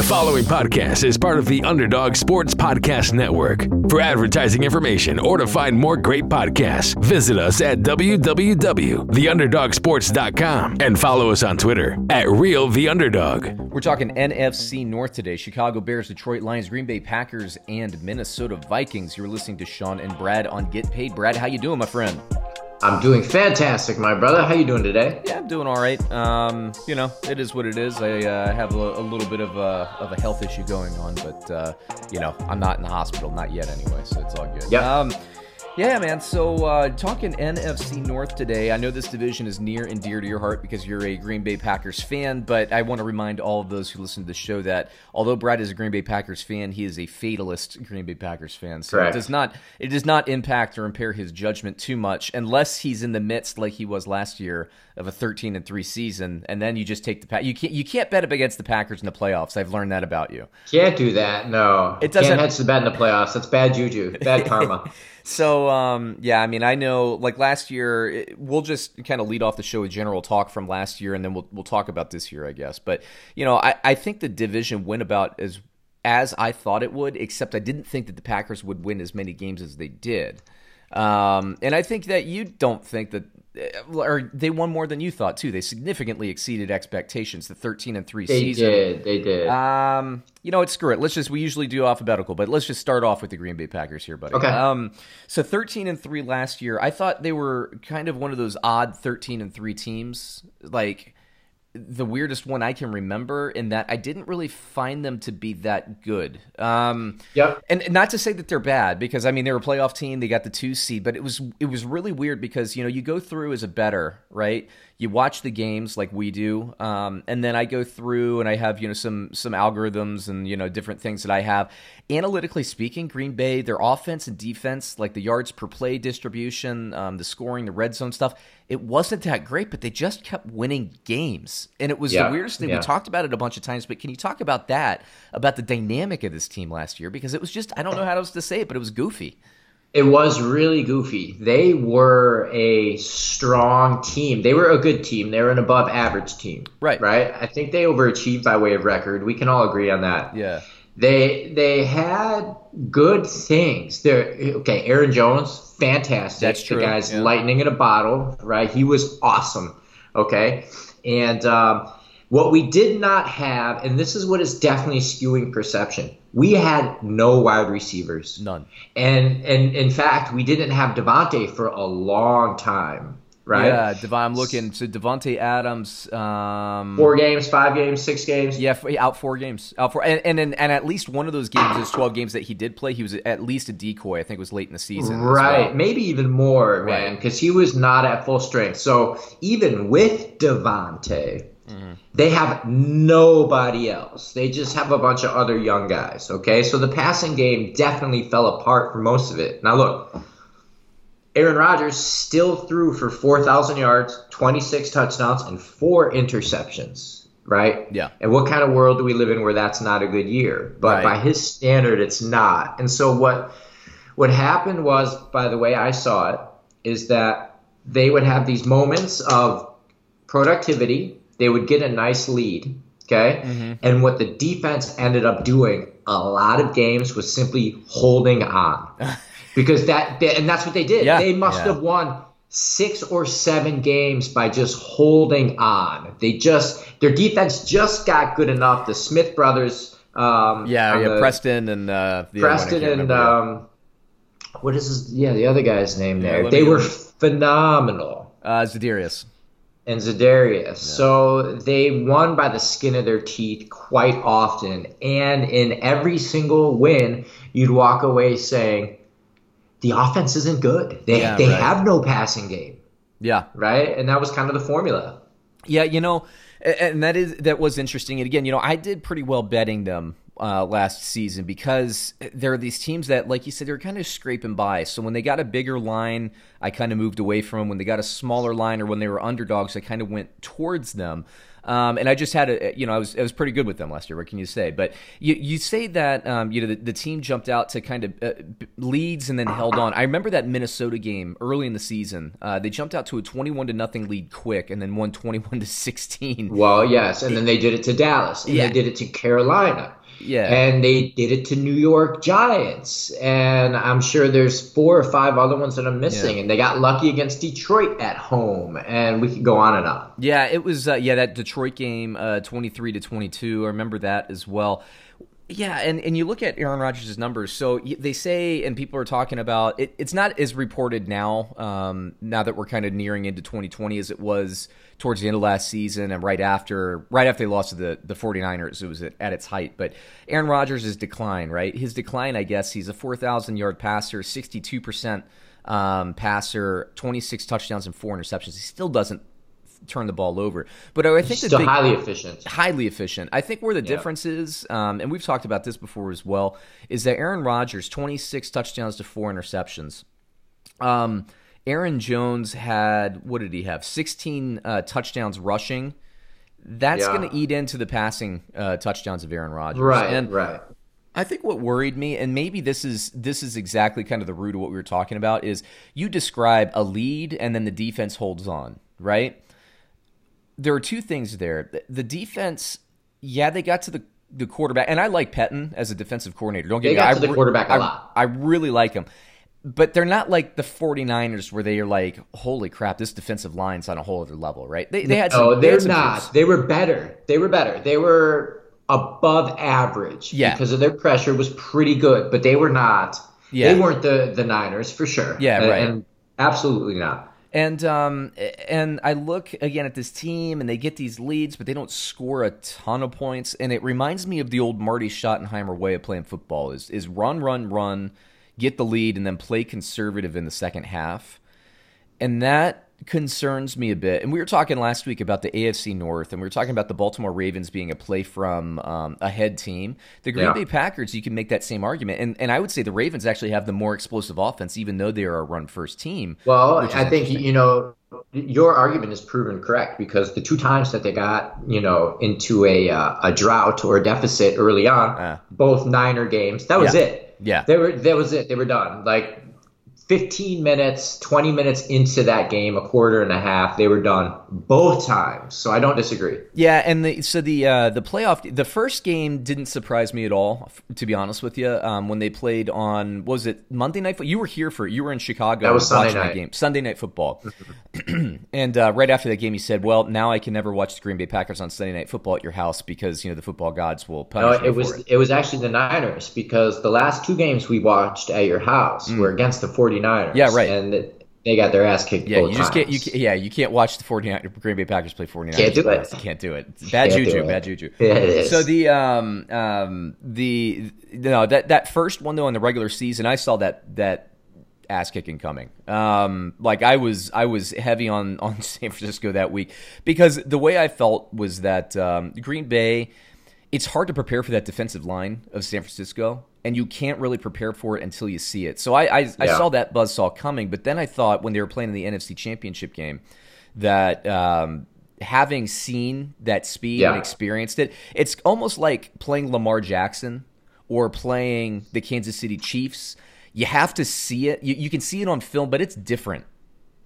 The following podcast is part of the Underdog Sports Podcast Network. For advertising information or to find more great podcasts, visit us at www.theunderdogsports.com and follow us on Twitter at Real The Underdog. We're talking NFC North today Chicago Bears, Detroit Lions, Green Bay Packers, and Minnesota Vikings. You're listening to Sean and Brad on Get Paid. Brad, how you doing, my friend? I'm doing fantastic, my brother. How you doing today? Yeah, I'm doing all right. Um, you know, it is what it is. I uh, have a, a, little bit of a, of a health issue going on, but uh, you know, I'm not in the hospital, not yet anyway, so it's all good. Yeah. Um, yeah, man. So, uh, talking NFC North today, I know this division is near and dear to your heart because you're a Green Bay Packers fan, but I want to remind all of those who listen to the show that although Brad is a Green Bay Packers fan, he is a fatalist Green Bay Packers fan. So Correct. it does not it does not impact or impair his judgment too much unless he's in the midst like he was last year of a 13 and 3 season and then you just take the pack. You can't you can't bet up against the Packers in the playoffs. I've learned that about you. Can't do that. No, It doesn't- Can't hedge the bet in the playoffs. That's bad juju. Bad karma. So um, yeah, I mean, I know like last year, it- we'll just kind of lead off the show with general talk from last year, and then we'll we'll talk about this year, I guess. But you know, I, I think the division went about as as I thought it would, except I didn't think that the Packers would win as many games as they did. Um, and I think that you don't think that, or they won more than you thought too. They significantly exceeded expectations. The thirteen and three They season. They did. They did. Um, you know, it's screw it. Let's just we usually do alphabetical, but let's just start off with the Green Bay Packers here, buddy. Okay. Um, so thirteen and three last year. I thought they were kind of one of those odd thirteen and three teams, like the weirdest one I can remember. In that I didn't really find them to be that good. Um, Yep. and not to say that they're bad because I mean they were a playoff team, they got the two seed, but it was it was really weird because you know you go through as a better, right? You watch the games like we do, um, and then I go through and I have you know some some algorithms and you know different things that I have. Analytically speaking, Green Bay, their offense and defense, like the yards per play distribution, um, the scoring, the red zone stuff, it wasn't that great, but they just kept winning games, and it was Yeah, the weirdest thing. yeah. We talked about it a bunch of times, but can you talk about that, about the dynamic of this team last year? Because it was just, I don't know how else to say it, but it was goofy. It was really goofy. They were a strong team. They were a good team. They were an above average team. Right. Right. I think they overachieved by way of record. We can all agree on that. Yeah. They they had good things. They're okay. Aaron Jones, fantastic. That's true, The guy's yeah. lightning in a bottle, right? He was awesome. Okay, and um, what we did not have, and this is what is definitely skewing perception. We had no wide receivers, None. and and in fact, we didn't have Davante for a long time, right? Yeah, Dev- I'm looking. So Davante Adams, um, Four games, five games, six games. yeah, out four games, out four, and, and and and at least one of those games, those 12 games that he did play, he was at least a decoy. I think it was late in the season. Right, well. maybe even more, man, because he was not at full strength. So even with Davante, Mm-hmm. they have nobody else. They just have a bunch of other young guys. Okay, so the passing game definitely fell apart for most of it. Now look, Aaron Rodgers still threw for four thousand yards, twenty six touchdowns, and four interceptions. Right. Yeah. And what kind of world do we live in where that's not a good year? But Right. by his standard, it's not. And so what what happened was, by the way I saw it, is that they would have these moments of productivity. They would get a nice lead, okay? Mm-hmm. And what the defense ended up doing a lot of games was simply holding on. because that, and that's what they did. Yeah. They must Yeah. have won six or seven games by just holding on. They just, their defense just got good enough. The Smith brothers, um, Yeah, yeah, the- Preston and uh, the other one, Preston and um, what is his? Yeah, the other guy's name Yeah, there. they were phenomenal. uh, Zadarius. And Zadarius. So they won by the skin of their teeth quite often, and in every single win, you'd walk away saying, "The offense isn't good. They Yeah, they right. have no passing game, Yeah, right?" And that was kind of the formula. Yeah, you know, and that is that was interesting. And again, you know, I did pretty well betting them uh, last season because there are these teams that, like you said, they're kind of scraping by. So when they got a bigger line, I kind of moved away from them. When they got a smaller line or when they were underdogs, I kind of went towards them. Um, and I just had a, you know, I was I was pretty good with them last year. What can you say? But you you say that um, you know the, the, team jumped out to kind of uh, leads and then held on. I remember that Minnesota game early in the season. Uh, they jumped out to a twenty-one to nothing lead quick, and then won twenty-one to sixteen. Well, yes, and then they did it to Dallas, and yeah. they did it to Carolina. Yeah. And they did it to New York Giants. And I'm sure there's four or five other ones that I'm missing. Yeah. And they got lucky against Detroit at home. And we could go on and on. Yeah, it was, uh, yeah, that Detroit game, uh, 23 to 22. I remember that as well. Yeah, and, and you look at Aaron Rodgers' numbers. So they say, and people are talking about it, it's not as reported now, um, now that we're kind of nearing into 2020 as it was towards the end of last season and right after right after they lost to the, the 49ers. It was at, at its height. But Aaron Rodgers' decline, right? His decline, I guess, he's a 4,000 yard passer, 62% um, passer, 26 touchdowns and four interceptions. He still doesn't turn the ball over. But I think still big, highly efficient. Highly efficient. I think where the yeah. difference is, um, and we've talked about this before as well, is that Aaron Rodgers, 26 touchdowns to four interceptions. Um, Aaron Jones had what did he have? 16 uh, touchdowns rushing. That's yeah. going to eat into the passing uh, touchdowns of Aaron Rodgers. Right. And right. I think what worried me, and maybe this is this is exactly kind of the root of what we were talking about, is you describe a lead and then the defense holds on, right? There are two things there. The defense, yeah, they got to the the quarterback, and I like Pettine as a defensive coordinator. Don't get they me. Got I, to the quarterback a I, lot. I really like him but they're not like the 49ers where they are like, holy crap, this defensive line's on a whole other level, right? They, they had some, no, they're they not. They were better. They were better. They were above average yeah. because of their pressure was pretty good, but they were not. Yeah. They weren't the the Niners for sure. Yeah, right. And absolutely not. And um and I look again at this team and they get these leads, but they don't score a ton of points. And it reminds me of the old Marty Schottenheimer way of playing football is is run, run, run get the lead, and then play conservative in the second half. And that concerns me a bit. And we were talking last week about the AFC North, and we were talking about the Baltimore Ravens being a play from um, a head team. The Green yeah. Bay Packers, you can make that same argument. And, and I would say the Ravens actually have the more explosive offense, even though they are a run first team. Well, I think, you know, your argument is proven correct because the two times that they got, you know, into a uh, a drought or a deficit early on, uh, both Niner games, that was yeah. it. Yeah. They were that was it. They were done. Like 15 minutes, 20 minutes into that game, a quarter and a half, they were done both times. So I don't disagree. Yeah, and the, so the uh, the playoff, the first game didn't surprise me at all, to be honest with you. Um, when they played on, was it Monday night? You were here for, it. you were in Chicago. That was Sunday night game, Sunday night football. and uh, right after that game, you said, "Well, now I can never watch the Green Bay Packers on Sunday night football at your house because you know the football gods will punish." No, it was it. it was actually the Niners because the last two games we watched at your house mm. were against the 49 49ers. Yeah, right. And they got their ass kicked. Yeah, you just can't. You can't, yeah, you can't watch the 49 Green Bay Packers play 49ers. Can't do it. You can't do it. bad can't juju. Bad juju. Yeah, it is. So the um um the no that that first one though in the regular season, I saw that that ass kicking coming. Um, like I was I was heavy on on San Francisco that week because the way I felt was that um, Green Bay. It's hard to prepare for that defensive line of San Francisco and you can't really prepare for it until you see it. So I I, yeah. I saw that buzzsaw coming, but then I thought when they were playing in the NFC Championship game that um, having seen that speed yeah. and experienced it, it's almost like playing Lamar Jackson or playing the Kansas City Chiefs. You have to see it. You, you can see it on film, but it's different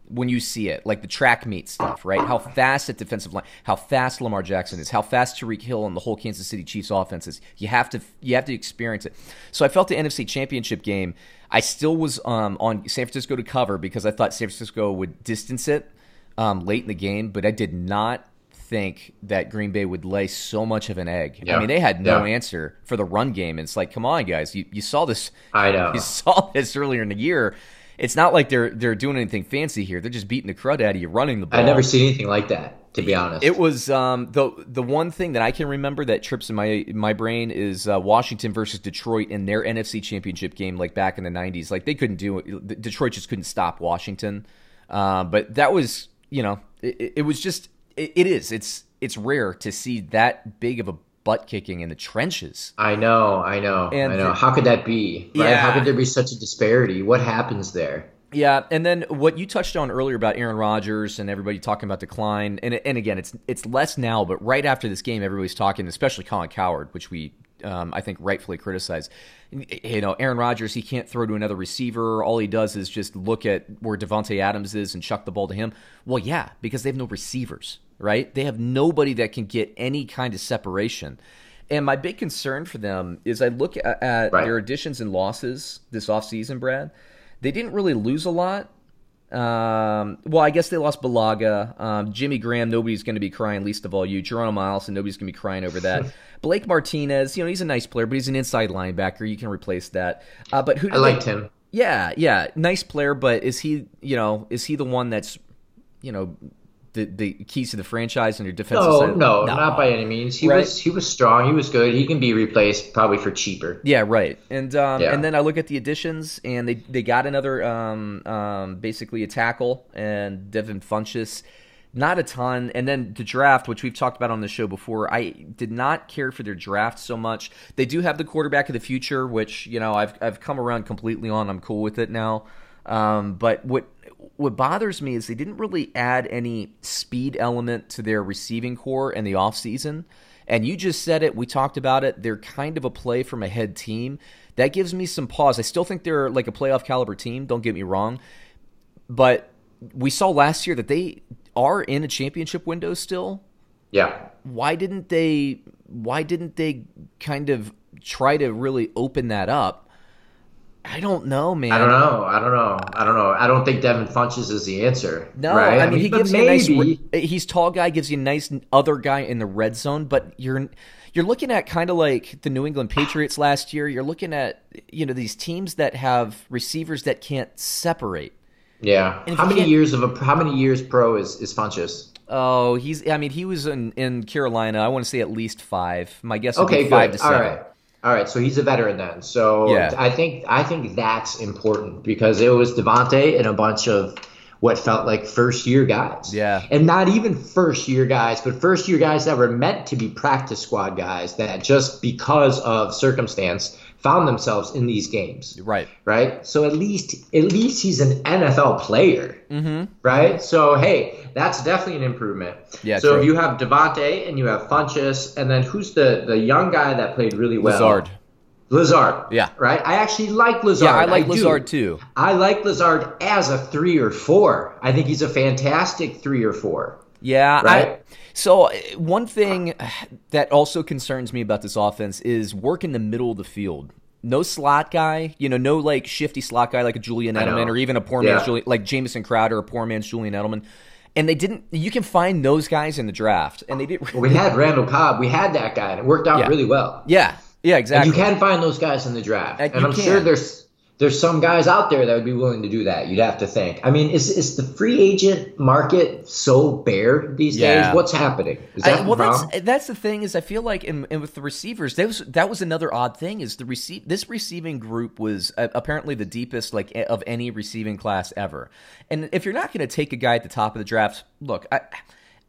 when you see it, like the track meet stuff, right? How fast at defensive line, how fast Lamar Jackson is, how fast Tyreek Hill and the whole Kansas City Chiefs offense is. You have to you have to experience it. So I felt the NFC Championship game. I still was um, on San Francisco to cover because I thought San Francisco would distance it um, late in the game, but I did not think that Green Bay would lay so much of an egg. Yeah. I mean, they had no yeah. answer for the run game. It's like, come on, guys, you, you saw this. I know. You saw this earlier in the year it's not like they're they're doing anything fancy here. They're just beating the crud out of you, running the ball. I've never seen anything like that, to be honest. It was um, the the one thing that I can remember that trips in my my brain is uh, Washington versus Detroit in their NFC Championship game, like back in the '90s. Like they couldn't do it. Detroit just couldn't stop Washington. Uh, but that was, you know, it, it was just it, it is. It's it's rare to see that big of a butt kicking in the trenches. I know, I know, and I know. The, How could that be? Right? Yeah. How could there be such a disparity? What happens there? Yeah, and then what you touched on earlier about Aaron Rodgers and everybody talking about decline, and and again, it's it's less now, but right after this game, everybody's talking, especially Colin Cowherd, which we um, I think rightfully criticized. You know, Aaron Rodgers, he can't throw to another receiver. All he does is just look at where Davante Adams is and chuck the ball to him. Well, yeah, because they have no receivers, right? They have nobody that can get any kind of separation. And my big concern for them is I look at, at Right. their additions and losses this offseason, Brad. They didn't really lose a lot. Um, well, I guess they lost Bulaga. Um, Jimmy Graham, nobody's going to be crying, least of all you. Geronimo Miles, and nobody's going to be crying over that. Blake Martinez, you know, he's a nice player, but he's an inside linebacker. You can replace that. Uh, but who I liked they- him. Yeah, yeah, nice player, but is he, you know, is he the one that's, you know, the the keys to the franchise and your defensive No, side? no, not by any means. He Right. was he was strong. He was good. He can be replaced probably for cheaper. Yeah, right. And um, Yeah. and then I look at the additions, and they they got another um, um, basically a tackle and Devin Funchess. Not a ton, and then the draft, which we've talked about on the show before. I did not care for their draft so much. They do have the quarterback of the future, which you know I've I've come around completely on. I'm cool with it now. Um, but what what bothers me is they didn't really add any speed element to their receiving corps in the offseason. And you just said it. We talked about it. They're kind of a play from a head team. That gives me some pause. I still think they're like a playoff caliber team. Don't get me wrong. But we saw last year that they are in a championship window still. Yeah. Why didn't they why didn't they kind of try to really open that up? I don't know, man. I don't know. I don't know. I don't know. I don't think Devin Funchess is the answer. No, right? I mean he but gives you a nice. He's tall guy, gives you a nice other guy in the red zone, but you're you're looking at kind of like the New England Patriots last year. You're looking at you know these teams that have receivers that can't separate. Yeah. How many years of a how many years pro is is Funchess? Oh, he's. I mean, he was in in Carolina. I want to say at least five. My guess would Okay, be five good. to seven. right. All right, so he's a veteran then. So Yeah. I think I think that's important because it was Davante and a bunch of what felt like first year guys. Yeah. And not even first year guys, but first year guys that were meant to be practice squad guys that just because of circumstance found themselves in these games. Right. Right? So at least at least he's an NFL player. Mm-hmm. Right? So hey, that's definitely an improvement. Yeah, So true. if you have Davante and you have Funchess, and then who's the the young guy that played really well? Lazard. Lazard. Yeah. Right? I actually like Lazard. Yeah, I like do. Lazard too. I like Lazard as a three or four. I think he's a fantastic three or four. Yeah. I, so uh, one thing that also concerns me about this offense is work in the middle of the field. No slot guy, you know, no like shifty slot guy like a Julian Edelman or even a poor man's Yeah. Julian, like Jamison Crowder or a poor man's Julian Edelman. And they didn't. You can find those guys in the draft, and they didn't. Well, we had Randall Cobb. We had that guy, and it worked out Yeah. really well. yeah, yeah, And exactly. you can find those guys in the draft, And and, I'm can. sure there's there's some guys out there that would be willing to do that. You'd have to think. I mean, is is the free agent market so bare these Yeah. days? What's happening? Is that I, well, that's that's the thing is I feel like in, in with the receivers that was that was another odd thing is the receive this receiving group was uh, apparently the deepest like of any receiving class ever. And if you're not going to take a guy at the top of the draft, look, I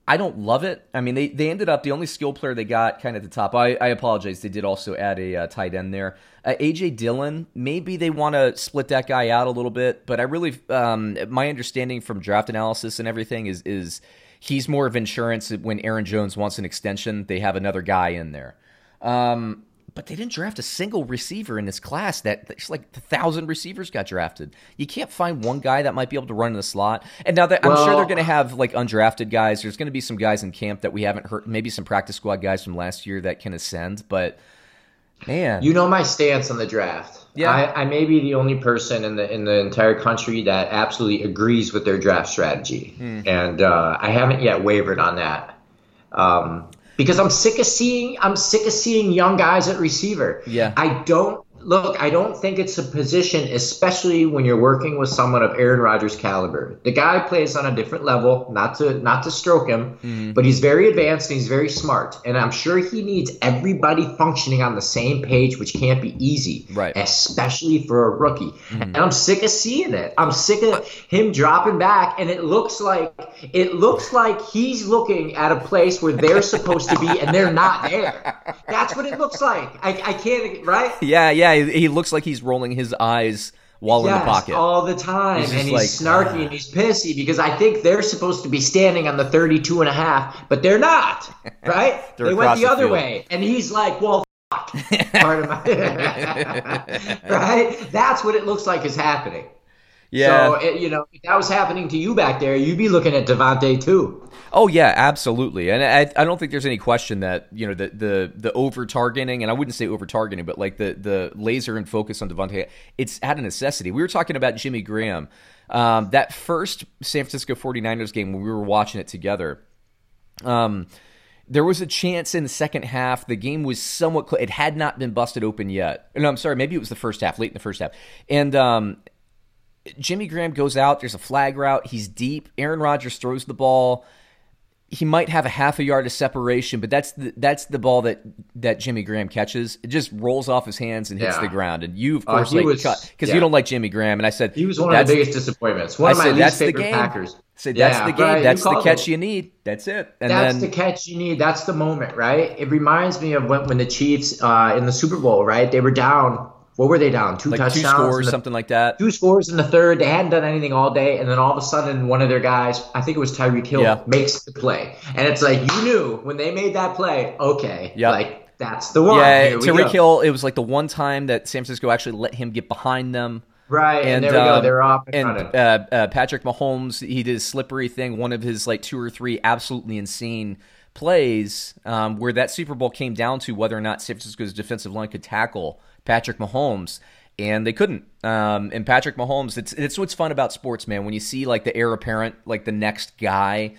I don't love it. I mean, they, they ended up the only skill player they got kind of at the top. I, I apologize. They did also add a uh, tight end there. Uh, AJ Dillon. Maybe they want to split that guy out a little bit, but I really um, my understanding from draft analysis and everything is is he's more of insurance when Aaron Jones wants an extension. They have another guy in there. Um, but they didn't draft a single receiver in this class. That it's like a thousand receivers got drafted. You can't find one guy that might be able to run in the slot. And now that I'm sure they're going to have like undrafted guys. There's going to be some guys in camp that we haven't heard. Maybe some practice squad guys from last year that can ascend. But man, You know my stance on the draft. Yeah. I, I may be the only person in the in the entire country that absolutely agrees with their draft strategy, Hmm. and uh, I haven't yet wavered on that. Um, because I'm sick of seeing I'm sick of seeing young guys at receiver. Yeah. I don't look. I don't think it's a position, especially when you're working with someone of Aaron Rodgers' caliber. The guy plays on a different level. Not to not to stroke him, Hmm. but he's very advanced and he's very smart. And I'm sure he needs everybody functioning on the same page, which can't be easy, Right. Especially for a rookie. And I'm sick of seeing it. I'm sick of him dropping back, and it looks like it looks like he's looking at a place where they're supposed to be, and they're not there. That's what it looks like. I, I can't right. yeah, yeah, he, he looks like he's rolling his eyes while yes, in the pocket. all the time. He's and he's like, snarky and he's pissy because I think they're supposed to be standing on the 32 and a half, but they're not, right? They're they went the the other field. way. And he's like, well, fuck. Part of my, right? That's what it looks like is happening. Yeah. So, it, you know, if that was happening to you back there, you'd be looking at Davante too. Oh yeah, absolutely, and I, I don't think there's any question that you know the the the over targeting, and I wouldn't say over targeting, but like the the laser and focus on Davante, it's at a necessity. We were talking about Jimmy Graham, um, that first San Francisco 49ers game when we were watching it together. Um, there was a chance in the second half. The game was somewhat. Cl- it had not been busted open yet. No, I'm sorry. Maybe it was the first half, late in the first half, and um, Jimmy Graham goes out. There's a flag route. He's deep. Aaron Rodgers throws the ball. He might have a half a yard of separation, but that's the that's the ball that that Jimmy Graham catches. It just rolls off his hands and hits Yeah. the ground. And you, of Uh, course, he like because yeah. you don't like Jimmy Graham. And I said He was one of the biggest disappointments. One I of my said least that's the favorite game. Packers. Said that's Yeah, the game. That's the catch it. you need. That's it. And That's then the catch you need. That's the moment, right? It reminds me of when, when the Chiefs uh, in the Super Bowl, right? They were down. What were they down? Two like two touchdowns. scores, the- something like that. Two scores in the third. They hadn't done anything all day, and then all of a sudden, one of their guys, I think it was Tyreek Hill, Yeah. makes the play, and it's like you knew when they made that play. Okay, Yep. like that's the one. Yeah, Here we Tyreek go. Hill. It was like the one time that San Francisco actually let him get behind them. Right, and, And, there we go. um, They're off and, and uh, uh, Patrick Mahomes, he did a slippery thing, one of his like two or three absolutely insane plays, um, where that Super Bowl came down to whether or not San Francisco's defensive line could tackle Patrick Mahomes, and they couldn't. Um, and Patrick Mahomes, it's it's what's fun about sports, man. When you see like the heir apparent, like the next guy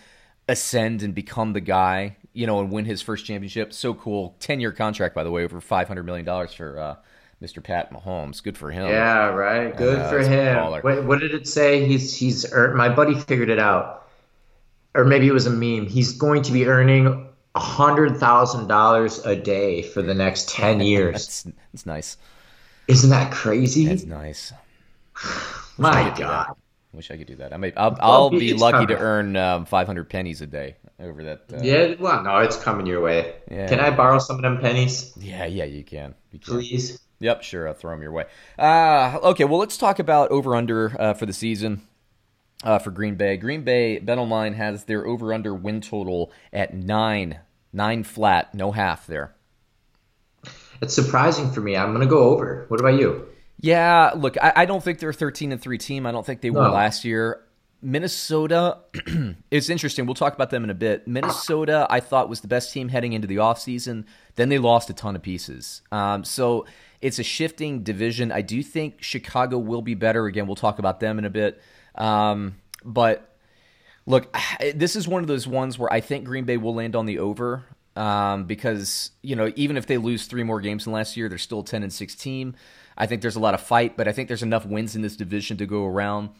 ascend and become the guy, you know, and win his first championship, so cool. Ten year contract, by the way, over five hundred million dollars for. Uh, Mr. Pat Mahomes, good for him. Yeah, right. Good know, for him. baller. What, did it say? He's he's earned. My buddy figured it out, or maybe it was a meme. He's going to be earning hundred thousand dollars a day for the next ten years. That's, that's nice. Isn't that crazy? That's nice. My God. Wish I could do that. I may. I'll, I'll be lucky to earn um, 500 pennies a day over that. Uh, Yeah. Well, no, it's coming your way. Yeah. Can I borrow some of them pennies, yeah, yeah. You can. You can. please? Yep, sure. I'll throw them your way. Uh, okay, well, let's talk about over under uh, for the season uh, for Green Bay. Green Bay Bet Online has their over under win total at nine, nine flat, no half there. It's surprising for me. I'm gonna go over. What about you? Yeah, look, I, I don't think they're a 13 and 3 team. I don't think they were last year. Minnesota, it's interesting. We'll talk about them in a bit. Minnesota, I thought, was the best team heading into the offseason. Then they lost a ton of pieces. Um, so it's a shifting division. I do think Chicago will be better. Again, we'll talk about them in a bit. Um, but Look, this is one of those ones where I think Green Bay will land on the over um, because you know even if they lose three more games than last year, they're still ten and six team. I think there's a lot of fight, but I think there's enough wins in this division to go around.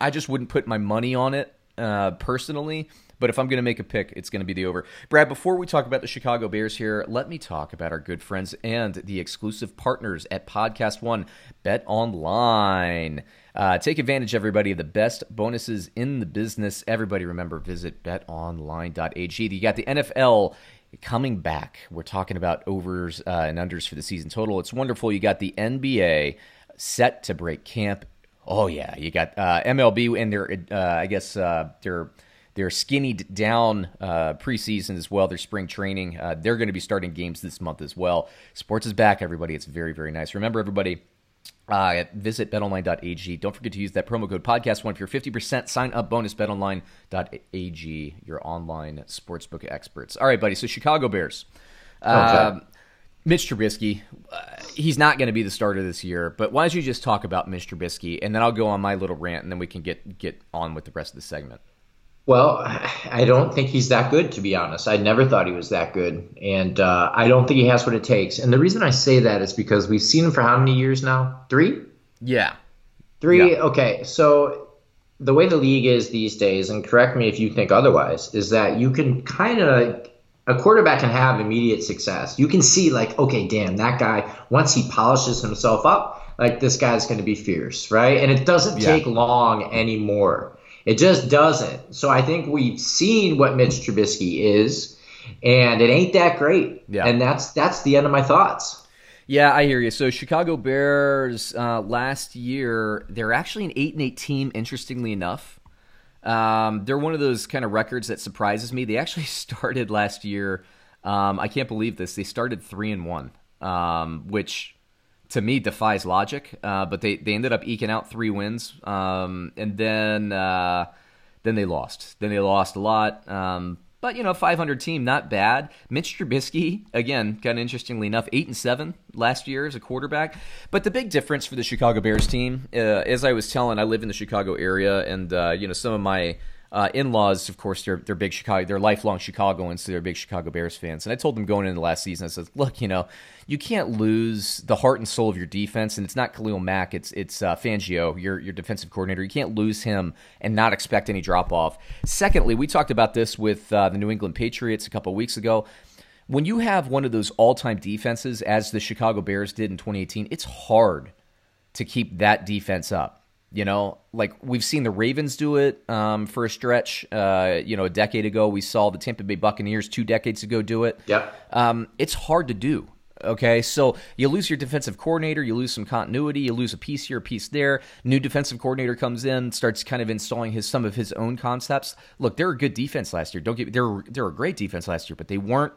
I just wouldn't put my money on it uh, personally. But if I'm going to make a pick, it's going to be the over. Brad, before we talk about the Chicago Bears here, let me talk about our good friends and the exclusive partners at Podcast One, Bet Online. Uh, take advantage, everybody, of the best bonuses in the business. Everybody, remember, visit betonline.ag. You got the NFL coming back. We're talking about overs uh, and unders for the season total. It's wonderful. You got the NBA set to break camp. Oh yeah, you got uh, MLB and their uh, I guess uh, their their skinnied down uh, preseason as well. Their spring training. Uh, they're going to be starting games this month as well. Sports is back, everybody. It's very very nice. Remember, everybody. Uh, visit betonline.ag. Don't forget to use that promo code podcast one for your 50% sign up bonus. Betonline.ag, your online sportsbook experts. All right, buddy. So, Chicago Bears. Um, Mitch Trubisky, uh, he's not going to be the starter this year, but why don't you just talk about Mitch Trubisky and then I'll go on my little rant and then we can get get on with the rest of the segment. Well, I don't think he's that good, to be honest. I never thought he was that good. And uh, I don't think he has what it takes. And the reason I say that is because we've seen him for how many years now? Three? Yeah. Three? Yeah. Okay. So the way the league is these days, and correct me if you think otherwise, is that you can kind of. A quarterback can have immediate success. You can see, like, okay, damn, that guy, once he polishes himself up, like, this guy's going to be fierce, right? And it doesn't Yeah. take long anymore. It just doesn't. So I think we've seen what Mitch Trubisky is, and it ain't that great. Yeah. And that's that's the end of my thoughts. Yeah, I hear you. So Chicago Bears uh, last year, they're actually an eight and eight team. Interestingly enough, um, they're one of those kind of records that surprises me. They actually started last year. Um, I can't believe this. They started three and one, um, which to me defies logic. Uh, but they, they ended up eking out three wins, um, and then uh, then they lost. Then they lost a lot. Um, but you know, 500 team, not bad. Mitch Trubisky, again, kind of interestingly enough, eight and seven last year as a quarterback. But the big difference for the Chicago Bears team, uh, as I was telling, I live in the Chicago area, and uh, you know, some of my uh, in-laws, of course, they're they're big Chicago, they're lifelong Chicagoans, so they're big Chicago Bears fans. And I told them going into the last season, I said, look, you know, you can't lose the heart and soul of your defense, and it's not Khalil Mack, it's it's uh, Fangio, your your defensive coordinator. You can't lose him and not expect any drop off. Secondly, we talked about this with uh, the New England Patriots a couple weeks ago. When you have one of those all-time defenses, as the Chicago Bears did in 2018, it's hard to keep that defense up. You know, like we've seen the Ravens do it um, for a stretch. Uh, you know, a decade ago, we saw the Tampa Bay Buccaneers two decades ago do it. Yep. Um, it's hard to do. Okay, so you lose your defensive coordinator, you lose some continuity, you lose a piece here, a piece there. New defensive coordinator comes in, starts kind of installing his some of his own concepts. Look, they're a good defense last year. Don't get they're they're a great defense last year, but they weren't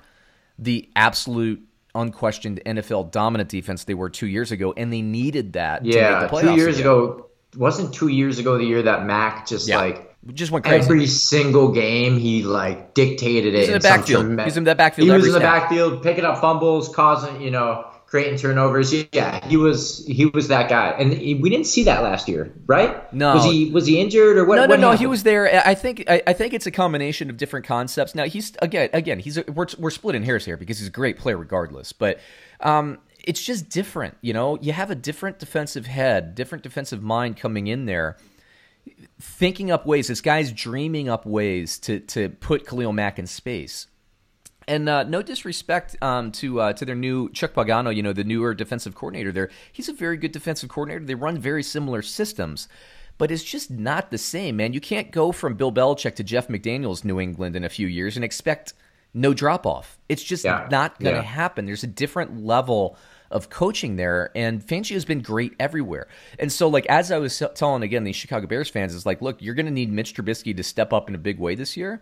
the absolute unquestioned NFL dominant defense they were two years ago, and they needed that. Yeah, two years again. ago wasn't two years ago the year that Mack just yeah. like just went crazy. Every single game, he like dictated it. He's in the backfield. Trem- He's in the backfield. He was in the snap. backfield, picking up fumbles, causing you know, creating turnovers. Yeah, he was he was that guy, and he, we didn't see that last year, right? No, was he was he injured or what? No, no, what no. Happened? He was there. I think I, I, think it's a combination of different concepts. Now he's again again he's a, we're we're splitting hairs here because he's a great player regardless, but. Um, it's just different, you know. You have a different defensive head, different defensive mind coming in there, thinking up ways. This guy's dreaming up ways to to put Khalil Mack in space. And uh, no disrespect um, to uh, to their new Chuck Pagano, you know, the newer defensive coordinator there. He's a very good defensive coordinator. They run very similar systems, but it's just not the same, man. You can't go from Bill Belichick to Jeff McDaniels New England in a few years and expect no drop off. It's just yeah. not going to yeah. happen. There's a different level of coaching there, and Fangio has been great everywhere. And so, like as I was telling again, these Chicago Bears fans is like, look, you're going to need Mitch Trubisky to step up in a big way this year.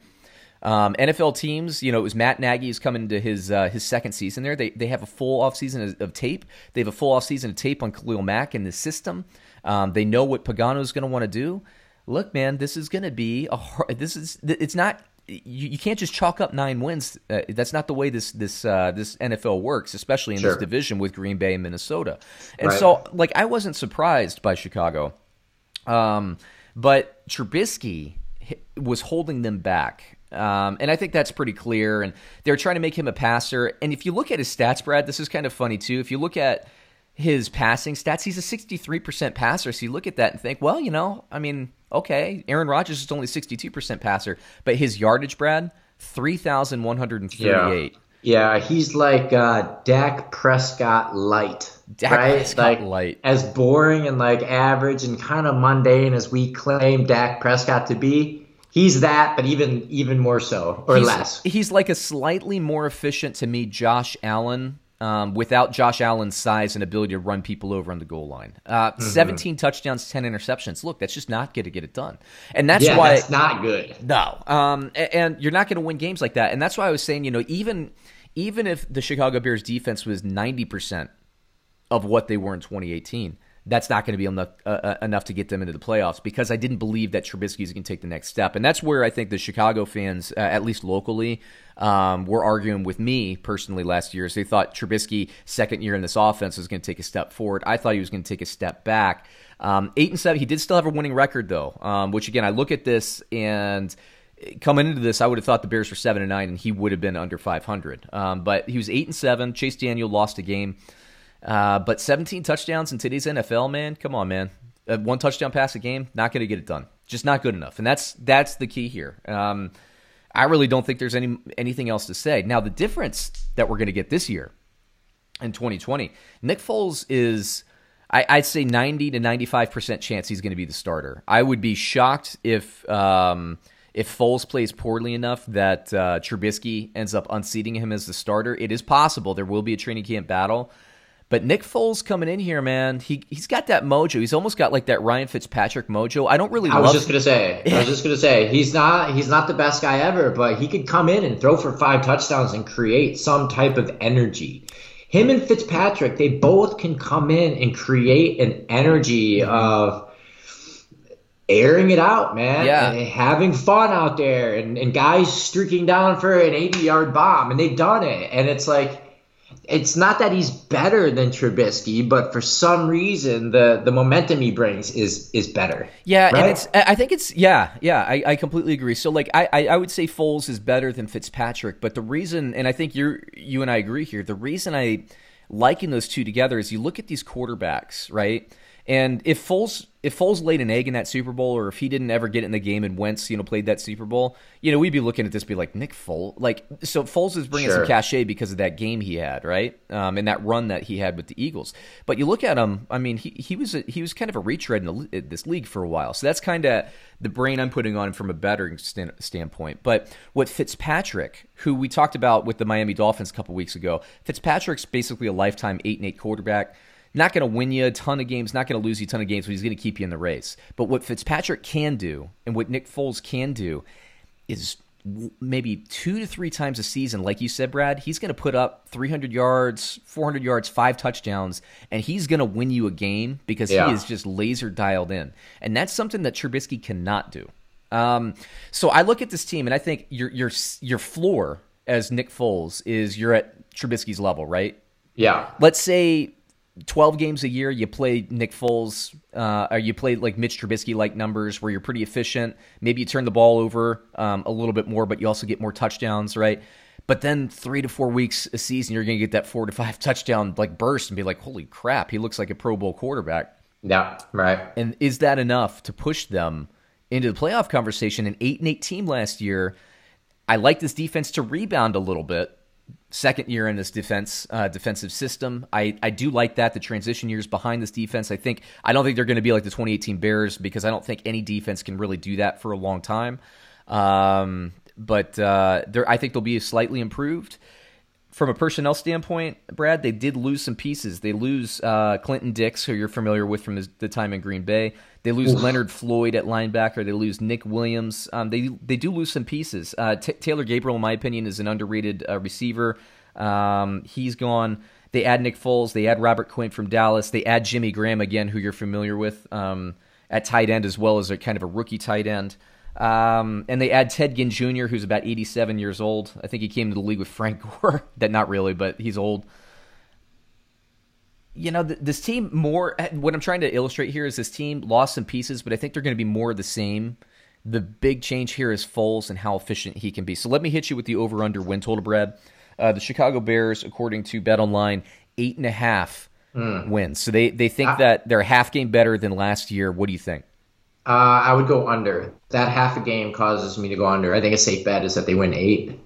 Um, NFL teams, you know, it was Matt Nagy is coming to his uh, his second season there. They they have a full offseason of, of tape. They have a full offseason of tape on Khalil Mack in the system. Um, they know what Pagano is going to want to do. Look, man, this is going to be a hard, this is it's not you, you can't just chalk up nine wins. Uh, that's not the way this this uh, this NFL works, especially in sure. this division with Green Bay and Minnesota. And right. so, like, I wasn't surprised by Chicago, um, but Trubisky was holding them back. Um, and I think that's pretty clear. And they're trying to make him a passer. And if you look at his stats, Brad, this is kind of funny too. If you look at his passing stats, he's a 63% passer. So you look at that and think, well, you know, I mean, okay, Aaron Rodgers is only 62% passer, but his yardage, Brad, 3,138. Yeah. Yeah, he's like uh, Dak Prescott light, Dak right? Prescott like light. as boring and like average and kind of mundane as we claim Dak Prescott to be. He's that, but even even more so or he's, less. He's like a slightly more efficient to me, Josh Allen um, without Josh Allen's size and ability to run people over on the goal line. Uh, mm-hmm. 17 touchdowns, 10 interceptions. Look, that's just not going to get it done. And that's yeah, why. That's not good. No. Um, and, and you're not going to win games like that. And that's why I was saying, you know, even even if the Chicago Bears defense was 90% of what they were in 2018, that's not going to be enough uh, uh, enough to get them into the playoffs because I didn't believe that Trubisky is going to take the next step, and that's where I think the Chicago fans, uh, at least locally, um, were arguing with me personally last year. So they thought Trubisky second year in this offense was going to take a step forward. I thought he was going to take a step back. Um, eight and seven, he did still have a winning record though, um, which again I look at this and coming into this, I would have thought the Bears were seven and nine, and he would have been under 500. Um, but he was eight and seven. Chase Daniel lost a game. Uh, but 17 touchdowns in today's NFL, man, come on, man. Uh, one touchdown pass a game, not going to get it done. Just not good enough, and that's that's the key here. Um, I really don't think there's any anything else to say. Now, the difference that we're going to get this year in 2020, Nick Foles is. I, would say 90 to 95 percent chance he's going to be the starter. I would be shocked if um, if Foles plays poorly enough that uh, Trubisky ends up unseating him as the starter. It is possible there will be a training camp battle, But Nick Foles coming in here, man, he he's got that mojo. He's almost got like that Ryan Fitzpatrick mojo. I don't really. I was just gonna say. I was just gonna say he's not he's not the best guy ever, but he could come in and throw for five touchdowns and create some type of energy. Him and Fitzpatrick, they both can come in and create an energy of airing it out, man. Yeah. And having fun out there and, and guys streaking down for an 80 yard bomb and they've done it. And it's like it's not that he's better than Trubisky, but for some reason the the momentum he brings is is better. Yeah, right? and it's I think it's yeah, yeah, I, I completely agree. So like I, I I would say Foles is better than Fitzpatrick, but the reason and I think you you and I agree here, the reason I liking those two together is you look at these quarterbacks, right? And if Foles if Foles laid an egg in that Super Bowl, or if he didn't ever get in the game and Wentz, you know, played that Super Bowl, you know, we'd be looking at this, be like Nick Foles, like so. Foles is bringing Sure. some cachet because of that game he had, right, um, and that run that he had with the Eagles. But you look at him, I mean, he he was a, he was kind of a retread in, the, this league for a while. So that's kind of the brain I'm putting on him from a bettering stand, standpoint. But what Fitzpatrick, who we talked about with the Miami Dolphins a couple weeks ago, Fitzpatrick's basically a lifetime eight and eight quarterback. Not going to win you a ton of games, not going to lose you a ton of games, but he's going to keep you in the race. But what Fitzpatrick can do and what Nick Foles can do is maybe two to three times a season, like you said, Brad, he's going to put up 300 yards, 400 yards, five touchdowns, and he's going to win you a game because Yeah. he is just laser dialed in. And that's something that Trubisky cannot do. Um, so I look at this team and I think your your your floor as Nick Foles is you're at Trubisky's level, right? yeah. let's say 12 games a year you play Nick Foles uh, or you play like Mitch Trubisky like numbers where you're pretty efficient maybe you turn the ball over um, a little bit more but you also get more touchdowns right but then three to four weeks a season you're going to get that four to five touchdown like burst and be like holy crap he looks like a pro bowl quarterback Yeah. Right. and is that enough to push them into the playoff conversation an 8 and 8 team last year I like this defense to rebound a little bit. Second year in this defense uh, defensive system, I, I do like that. The transition years behind this defense, I think I don't think they're going to be like the 2018 Bears because I don't think any defense can really do that for a long time. Um, but uh, I think they'll be slightly improved from a personnel standpoint, Brad, they did lose some pieces. They lose uh, Clinton Dix, who you're familiar with from his, the time in Green Bay. They lose Leonard Floyd at linebacker. They lose Nick Williams. Um, they they do lose some pieces. Uh, T- Taylor Gabriel, in my opinion, is an underrated uh, receiver. Um, he's gone. They add Nick Foles. They add Robert Quinn from Dallas. They add Jimmy Graham again, who you're familiar with um, at tight end as well as a kind of a rookie tight end. Um, and they add Ted Ginn Jr., who's about 87 years old. I think he came to the league with Frank Gore. that not really, but he's old. You know, th- this team more. What I'm trying to illustrate here is this team lost some pieces, but I think they're going to be more of the same. The big change here is Foles and how efficient he can be. So let me hit you with the over/under win total, Brad. Uh, the Chicago Bears, according to Bet Online, eight and a half wins. So they they think that they're a half game better than last year. What do you think? Uh, I would go under. That half a game causes me to go under. I think a safe bet is that they win eight,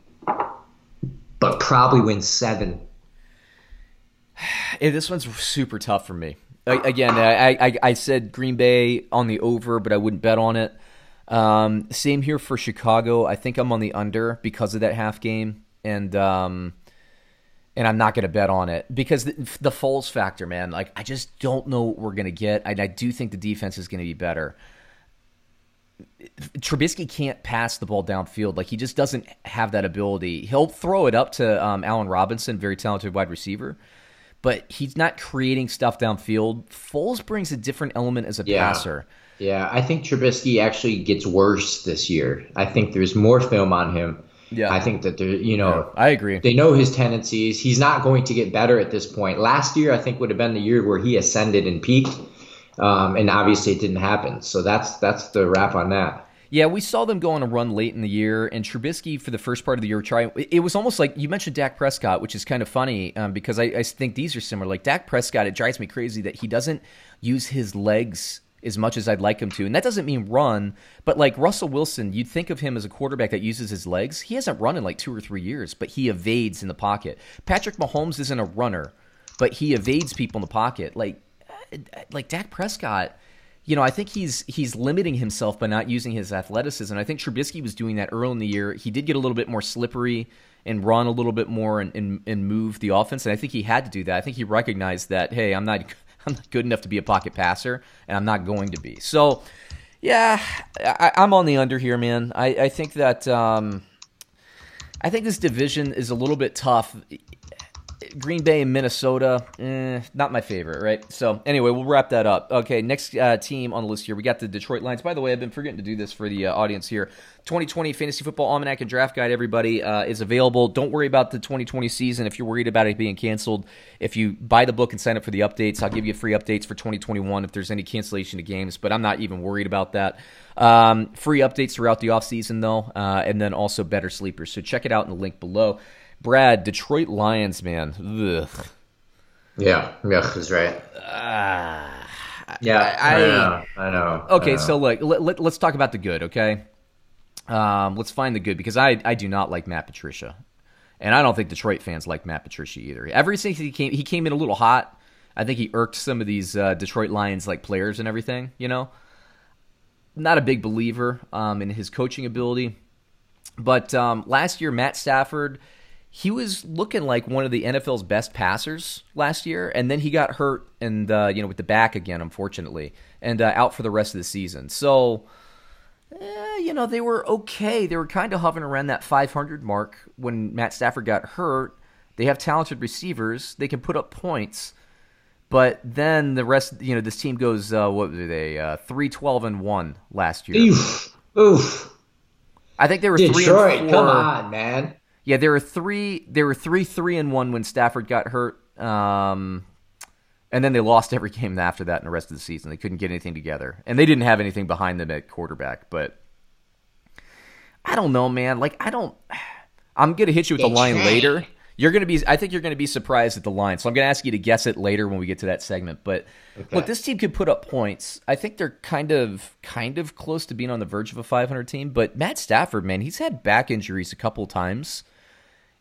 but probably win seven. This one's super tough for me. I, again, I, I I said Green Bay on the over, but I wouldn't bet on it. Um, same here for Chicago. I think I'm on the under because of that half game, and um, and I'm not going to bet on it because the, the Foles factor, man. Like I just don't know what we're going to get, I do think the defense is going to be better. Trubisky can't pass the ball downfield. Like he just doesn't have that ability. He'll throw it up to um, Allen Robinson, very talented wide receiver, but he's not creating stuff downfield. Foles brings a different element as a Yeah. passer. Yeah, I think Trubisky actually gets worse this year. I think there's more film on him. Yeah. I think that there, you know, I agree. they know his tendencies. He's not going to get better at this point. Last year, I think, would have been the year where he ascended and peaked, um, and obviously it didn't happen. So that's that's the wrap on that. Yeah, we saw them go on a run late in the year, and Trubisky for the first part of the year try. It was almost like you mentioned Dak Prescott, which is kind of funny um, because I, I think these are similar. Like Dak Prescott, it drives me crazy that he doesn't use his legs as much as I'd like him to, and that doesn't mean run. But like Russell Wilson, you'd think of him as a quarterback that uses his legs. He hasn't run in like two or three years, but he evades in the pocket. Patrick Mahomes isn't a runner, but he evades people in the pocket. Like like Dak Prescott you know, I think he's he's limiting himself by not using his athleticism. I think Trubisky was doing that early in the year. He did get a little bit more slippery and run a little bit more and, and, and move the offense. And I think he had to do that. I think he recognized that, hey, I'm not I'm not good enough to be a pocket passer, and I'm not going to be. So, yeah, I, am on the under here, man. I, I think that um, I think this division is a little bit tough. Green Bay and Minnesota, eh, not my favorite, right? So anyway, we'll wrap that up. Okay, next uh, team on the list here, we got the Detroit Lions. By the way, I've been forgetting to do this for the uh, audience here. 2020 Fantasy Football Almanac and Draft Guide, everybody, uh, is available. Don't worry about the 2020 season if you're worried about it being canceled. If you buy the book and sign up for the updates, I'll give you free updates for 2021 if there's any cancellation of games, but I'm not even worried about that. Um, free updates throughout the offseason, though, uh, and then also better sleepers. So check it out in the link below. Brad, Detroit Lions, man. Ugh. Yeah, yeah, is right. Uh, yeah, I, I, know. I know. Okay, I know. so look, let, let, let's talk about the good, okay? Um, let's find the good because I, I do not like Matt Patricia. And I don't think Detroit fans like Matt Patricia either. Ever since he came, he came in a little hot. I think he irked some of these uh, Detroit Lions like players and everything. You know, not a big believer um, in his coaching ability. But um, last year, Matt Stafford he was looking like one of the NFL's best passers last year, and then he got hurt and uh, you know with the back again, unfortunately, and uh, out for the rest of the season. So, eh, you know, they were okay. They were kind of hovering around that 500 mark when Matt Stafford got hurt. They have talented receivers; they can put up points. But then the rest, you know, this team goes uh, what were they? Uh, three twelve and one last year. Oof, oof. I think they were Detroit, three and four. Come on, man. Yeah, there were three. There were three, three, and one when Stafford got hurt. Um, and then they lost every game after that in the rest of the season. They couldn't get anything together, and they didn't have anything behind them at quarterback. But I don't know, man. Like I don't. I'm gonna hit you with the line later. You're gonna be. I think you're gonna be surprised at the line. So I'm gonna ask you to guess it later when we get to that segment. But okay. look, this team could put up points. I think they're kind of, kind of close to being on the verge of a 500 team. But Matt Stafford, man, he's had back injuries a couple times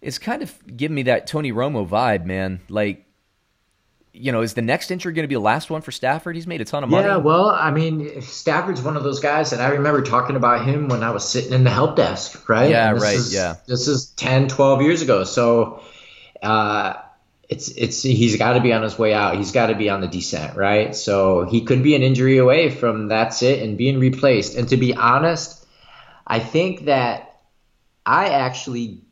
it's kind of giving me that Tony Romo vibe, man. Like, you know, is the next injury going to be the last one for Stafford? He's made a ton of money. Yeah, well, I mean, Stafford's one of those guys, that I remember talking about him when I was sitting in the help desk, right? Yeah, right. Is, yeah. This is 10, 12 years ago. So, uh, it's it's he's got to be on his way out. He's got to be on the descent, right? So he could be an injury away from that's it and being replaced. And to be honest, I think that I actually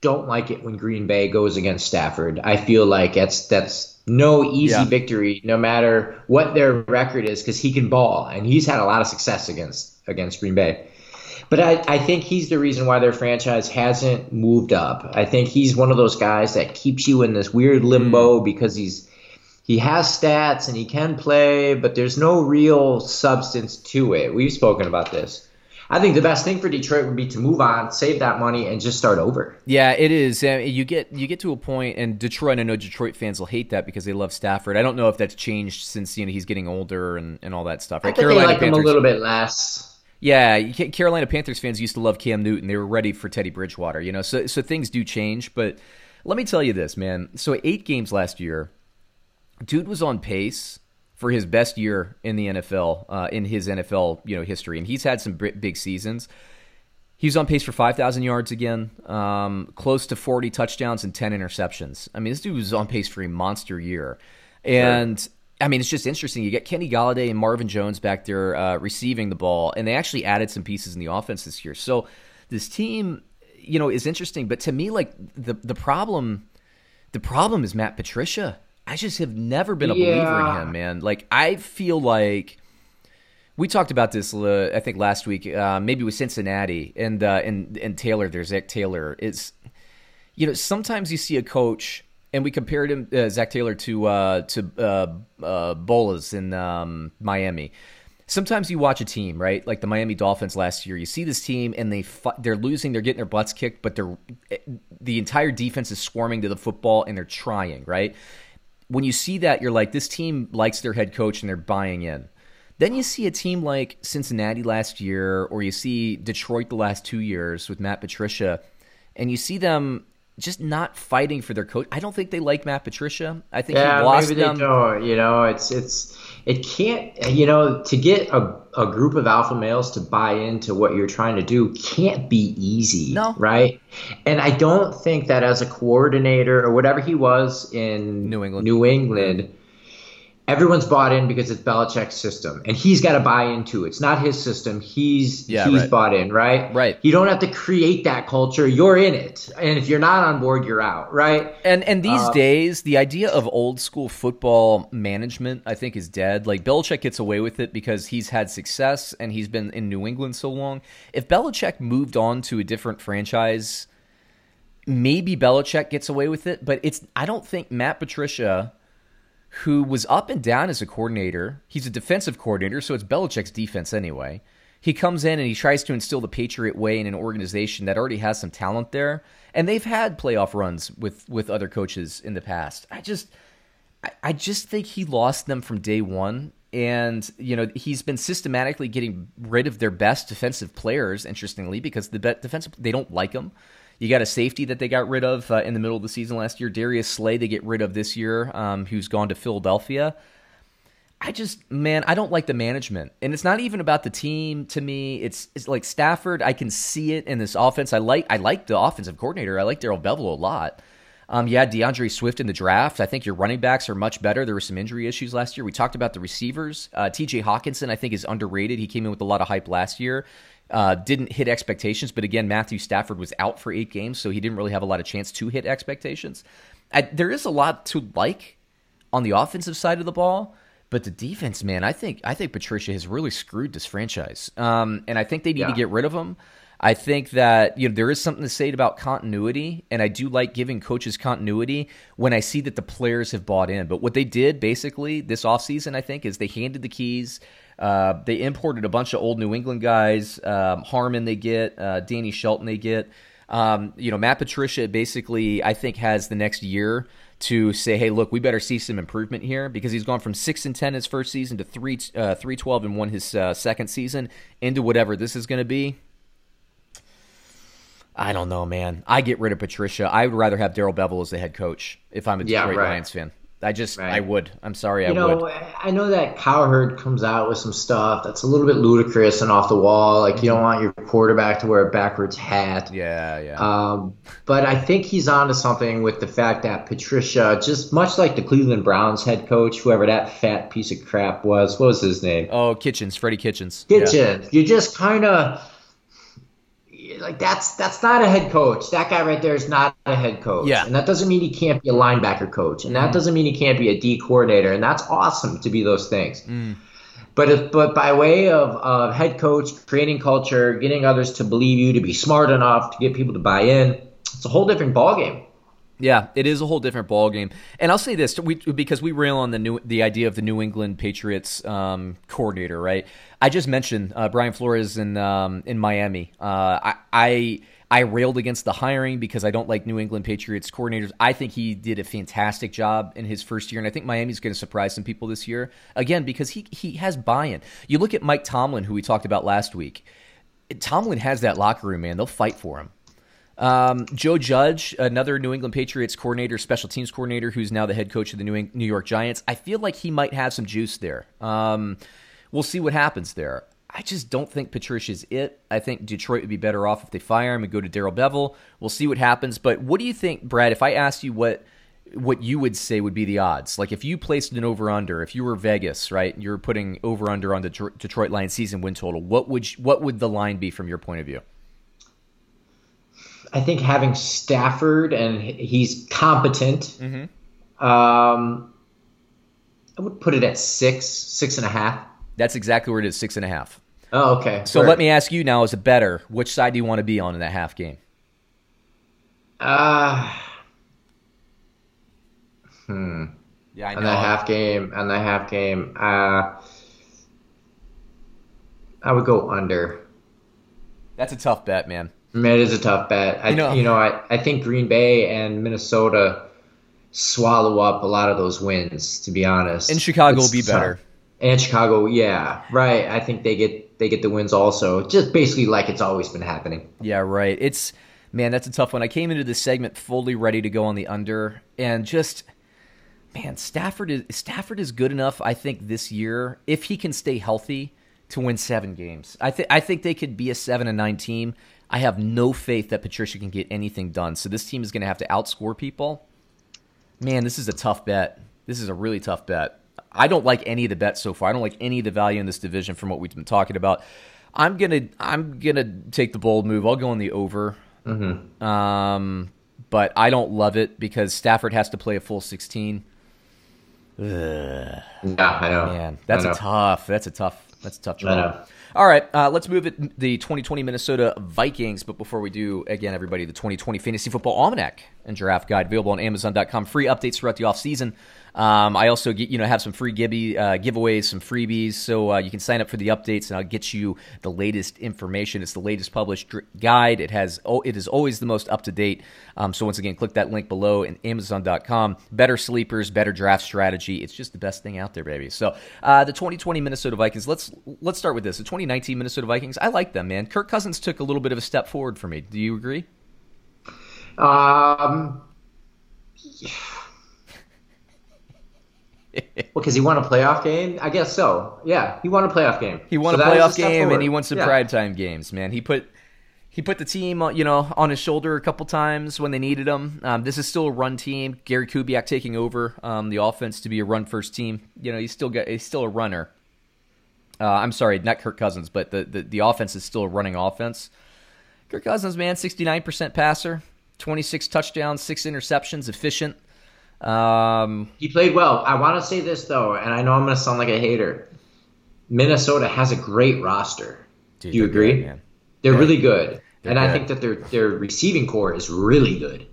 don't like it when Green Bay goes against Stafford. I feel like that's that's no easy yeah. victory, no matter what their record is, because he can ball and he's had a lot of success against against Green Bay. But I, I think he's the reason why their franchise hasn't moved up. I think he's one of those guys that keeps you in this weird limbo mm. because he's he has stats and he can play, but there's no real substance to it. We've spoken about this. I think the best thing for Detroit would be to move on, save that money, and just start over. Yeah, it is. You get you get to a point, and Detroit. I know Detroit fans will hate that because they love Stafford. I don't know if that's changed since you know he's getting older and, and all that stuff. Right? I think Carolina they like Panthers, him a little bit less. Yeah, Carolina Panthers fans used to love Cam Newton. They were ready for Teddy Bridgewater. You know, so so things do change. But let me tell you this, man. So eight games last year, dude was on pace for his best year in the NFL uh, in his NFL you know history, and he's had some big seasons. He's on pace for 5,000 yards again, um, close to 40 touchdowns and 10 interceptions. I mean, this dude was on pace for a monster year. And sure. I mean, it's just interesting. You get Kenny Golladay and Marvin Jones back there uh, receiving the ball, and they actually added some pieces in the offense this year. So this team, you know, is interesting. But to me, like the the problem, the problem is Matt Patricia. I just have never been a yeah. believer in him, man. Like I feel like we talked about this, uh, I think last week, uh, maybe with Cincinnati and uh, and and Taylor. There's Zac Taylor. It's you know sometimes you see a coach, and we compared him uh, Zac Taylor to uh, to uh, Bolles in um, Miami. Sometimes you watch a team, right? Like the Miami Dolphins last year. You see this team, and they they're losing. They're getting their butts kicked, but they're the entire defense is swarming to the football, and they're trying, right? When you see that, you're like, this team likes their head coach and they're buying in. Then you see a team like Cincinnati last year, or you see Detroit the last two years with Matt Patricia, and you see them just not fighting for their coach. I don't think they like Matt Patricia. I think yeah, he lost maybe them. Don't. You know, it's it's it can't you know to get a, a group of alpha males to buy into what you're trying to do can't be easy No. right and i don't think that as a coordinator or whatever he was in New England. new england everyone's bought in because it's Belichick's system, and he's got to buy into it. It's not his system. He's Yeah, he's right. bought in, right? Right. You don't have to create that culture. You're in it, and if you're not on board, you're out, right? And and these Um, days, the idea of old school football management, I think, is dead. Like Belichick gets away with it because he's had success and he's been in New England so long. If Belichick moved on to a different franchise, maybe Belichick gets away with it. But it's I don't think Matt Patricia, who was up and down as a coordinator, he's a defensive coordinator, so it's Belichick's defense anyway. He comes in and he tries to instill the Patriot way in an organization that already has some talent there, and they've had playoff runs with with other coaches in the past. I just, I, just think he lost them from day one, and you know he's been systematically getting rid of their best defensive players. Interestingly, because the defensive they don't like him. You got a safety that they got rid of uh, in the middle of the season last year. Darius Slay they get rid of this year, um, who's gone to Philadelphia. I just, man, I don't like the management, and it's not even about the team. To me, it's it's like Stafford. I can see it in this offense. I like I like the offensive coordinator. I like Darrell Bevell a lot. Um, you had DeAndre Swift in the draft. I think your running backs are much better. There were some injury issues last year. We talked about the receivers. Uh, T.J. Hockenson, I think, is underrated. He came in with a lot of hype last year. Uh, didn't hit expectations, but again, Matthew Stafford was out for eight games, so he didn't really have a lot of chance to hit expectations. I, there is a lot to like on the offensive side of the ball, but the defense, man, I think I think Patricia has really screwed this franchise, um, and I think they need to get rid of him. I think that you know there is something to say about continuity, and I do like giving coaches continuity when I see that the players have bought in. But what they did basically this offseason, I think, is they handed the keys. Uh, they imported a bunch of old New England guys. Um, Harmon they get, uh, Danny Shelton they get. Um, you know, Matt Patricia basically, I think, has the next year to say, hey, look, we better see some improvement here because he's gone from six and ten his first season to three uh, three twelve and one his uh, second season into whatever this is going to be. I don't know, man. I get rid of Patricia. I would rather have Darrell Bevell as the head coach if I'm a Yeah, Detroit right. Lions fan. I just, Right. I would. I'm sorry, I would. You know, would. I know that Cowherd comes out with some stuff that's a little bit ludicrous and off the wall. Like you don't want your quarterback to wear a backwards hat. Yeah, yeah. Um, but I think he's onto something with the fact that Patricia, just much like the Cleveland Browns head coach, whoever that fat piece of crap was, what was his name? oh, Kitchens, Freddie Kitchens. Yeah. Kitchen. You just kind of like that's that's not a head coach. That guy right there is not a head coach. Yeah. And that doesn't mean he can't be a linebacker coach, and that mm-hmm. doesn't mean he can't be a D coordinator, and that's awesome to be those things. Mm. But if, but by way of, of head coach, creating culture, getting others to believe you, to be smart enough to get people to buy in, it's a whole different ballgame. Yeah, it is a whole different ball game. And I'll say this, we, because we rail on the new the idea of the New England Patriots um, coordinator, right? I just mentioned uh, Brian Flores in um, in Miami. Uh, I, I I railed against the hiring because I don't like New England Patriots coordinators. I think he did a fantastic job in his first year, and I think Miami's going to surprise some people this year again because he he has buy-in. You look at Mike Tomlin, who we talked about last week. Tomlin has that locker room, man. They'll fight for him. Um, Joe Judge, another New England Patriots coordinator, special teams coordinator, who's now the head coach of the New, New York Giants. I feel like he might have some juice there. Um, we'll see what happens there. I just don't think Patricia's it. I think Detroit would be better off if they fire him and go to Darrell Bevell. We'll see what happens. But what do you think, Brad? If I asked you what what you would say would be the odds, like if you placed an over under, if you were Vegas, right, you're putting over under on the Detroit Lions season win total, what would you, what would the line be from your point of view? I think having Stafford and he's competent. Um, I would put it at six, six and a half. That's exactly where it is, six and a half. Oh, okay. So let me ask you now, as a bettor, which side do you want to be on in that half game? Uh, hmm. Yeah, I On that half game, on that half game, uh, I would go under. That's a tough bet, man. It is a tough bet. I, You know- you know, I, I think Green Bay and Minnesota swallow up a lot of those wins. To be honest, And Chicago will be tough. better. And Chicago, yeah, right. I think they get they get the wins also. Just basically like it's always been happening. Yeah, right. It's man, that's a tough one. I came into this segment fully ready to go on the under, and just man, Stafford is Stafford is good enough. I think this year, if he can stay healthy, to win seven games. I think I think they could be a seven and nine team. I have no faith that Patricia can get anything done. So this team is going to have to outscore people. Man, this is a tough bet. This is a really tough bet. I don't like any of the bets so far. I don't like any of the value in this division from what we've been talking about. I'm gonna I'm gonna take the bold move. I'll go on the over. Mm-hmm. Um, but I don't love it because Stafford has to play a full 16. Ugh. Yeah, I know. Man, that's know. a tough. That's a tough. That's a tough draw. All right, uh, let's move it. The 2020 Minnesota Vikings. But before we do, again, everybody, the 2020 Fantasy Football Almanac and Draft Guide available on Amazon.com. Free updates throughout the offseason. Um, I also get, you know have some free gibby, uh, giveaways, some freebies, so uh, you can sign up for the updates, and I'll get you the latest information. It's the latest published guide. It has oh, it is always the most up to date. Um, so once again, click that link below in Amazon.com. Better sleepers, better draft strategy. It's just the best thing out there, baby. So uh, the 2020 Minnesota Vikings. Let's let's start with this. The 2019 Minnesota Vikings. I like them, man. Kirk Cousins took a little bit of a step forward for me. Do you agree? Um. Yeah because he won a playoff game, I guess so. Yeah, he won a playoff game. He won so a playoff game, and he won some yeah. primetime games. Man, he put he put the team, you know, on his shoulder a couple times when they needed him. Um, this is still a run team. Gary Kubiak taking over um, the offense to be a run first team. You know, he's still got he's still a runner. Uh, I'm sorry, not Kirk Cousins, but the, the the offense is still a running offense. Kirk Cousins, man, 69% passer, 26 touchdowns, six interceptions, efficient. Um, he played well. I want to say this though, and I know I'm going to sound like a hater. Minnesota has a great roster. Dude, Do you agree? Good, they're yeah. really good, they're and good. I think that their their receiving corps is really good.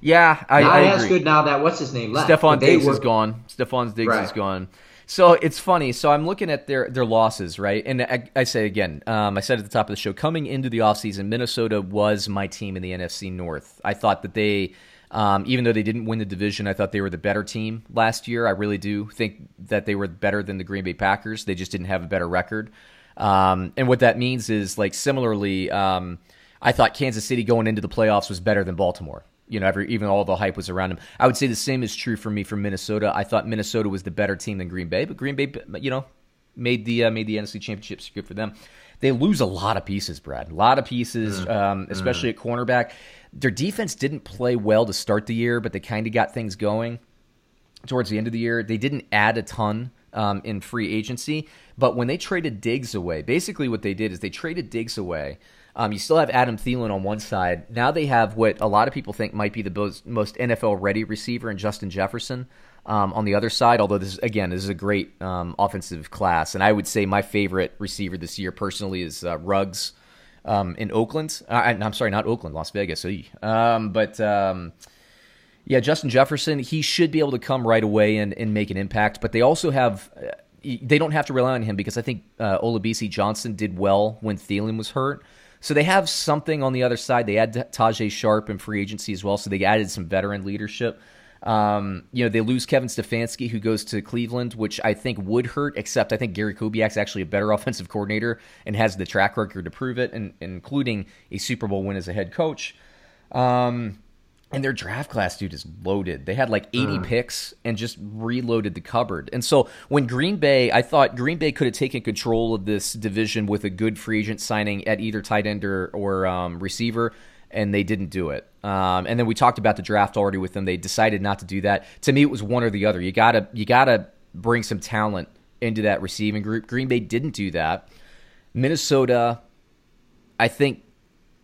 Yeah, I, not I as good now that what's his name left. Stefon Diggs were... is gone. Stefon Diggs right. is gone. So it's funny. So I'm looking at their their losses, right? And I, I say again, um, I said at the top of the show, coming into the offseason, Minnesota was my team in the NFC North. I thought that they um, even though they didn't win the division, I thought they were the better team last year. I really do think that they were better than the Green Bay Packers. They just didn't have a better record. Um, and what that means is, like, similarly, um, I thought Kansas City going into the playoffs was better than Baltimore. You know, every, even all the hype was around them. I would say the same is true for me for Minnesota. I thought Minnesota was the better team than Green Bay, but Green Bay, you know, made the uh, made the NFC Championship. Good for them. They lose a lot of pieces, Brad. A lot of pieces, mm. um, especially mm. at cornerback. Their defense didn't play well to start the year, but they kind of got things going towards the end of the year. They didn't add a ton um, in free agency, but when they traded Diggs away, basically what they did is they traded Diggs away. Um, you still have Adam Thielen on one side. Now they have what a lot of people think might be the most, NFL ready receiver in Justin Jefferson. Um, on the other side, although this is, again this is a great um, offensive class, and I would say my favorite receiver this year personally is uh, Ruggs um, in Oakland. Uh, I'm sorry, not Oakland, Las Vegas. Um, but um, yeah, Justin Jefferson, he should be able to come right away and, and make an impact. But they also have, uh, they don't have to rely on him because I think uh, Olabisi Johnson did well when Thielen was hurt. So they have something on the other side. They had Tajaé Sharpe in free agency as well, so they added some veteran leadership. Um, you know, they lose Kevin Stefanski, who goes to Cleveland, which I think would hurt, except I think Gary Kubiak's actually a better offensive coordinator and has the track record to prove it, and, including a Super Bowl win as a head coach. Um, and their draft class, dude, is loaded. They had like 80 mm. picks and just reloaded the cupboard. And so when Green Bay, I thought Green Bay could have taken control of this division with a good free agent signing at either tight end or, or um, receiver and they didn't do it. Um, and then we talked about the draft already with them. They decided not to do that. To me, it was one or the other. You gotta you gotta bring some talent into that receiving group. Green Bay didn't do that. Minnesota, I think,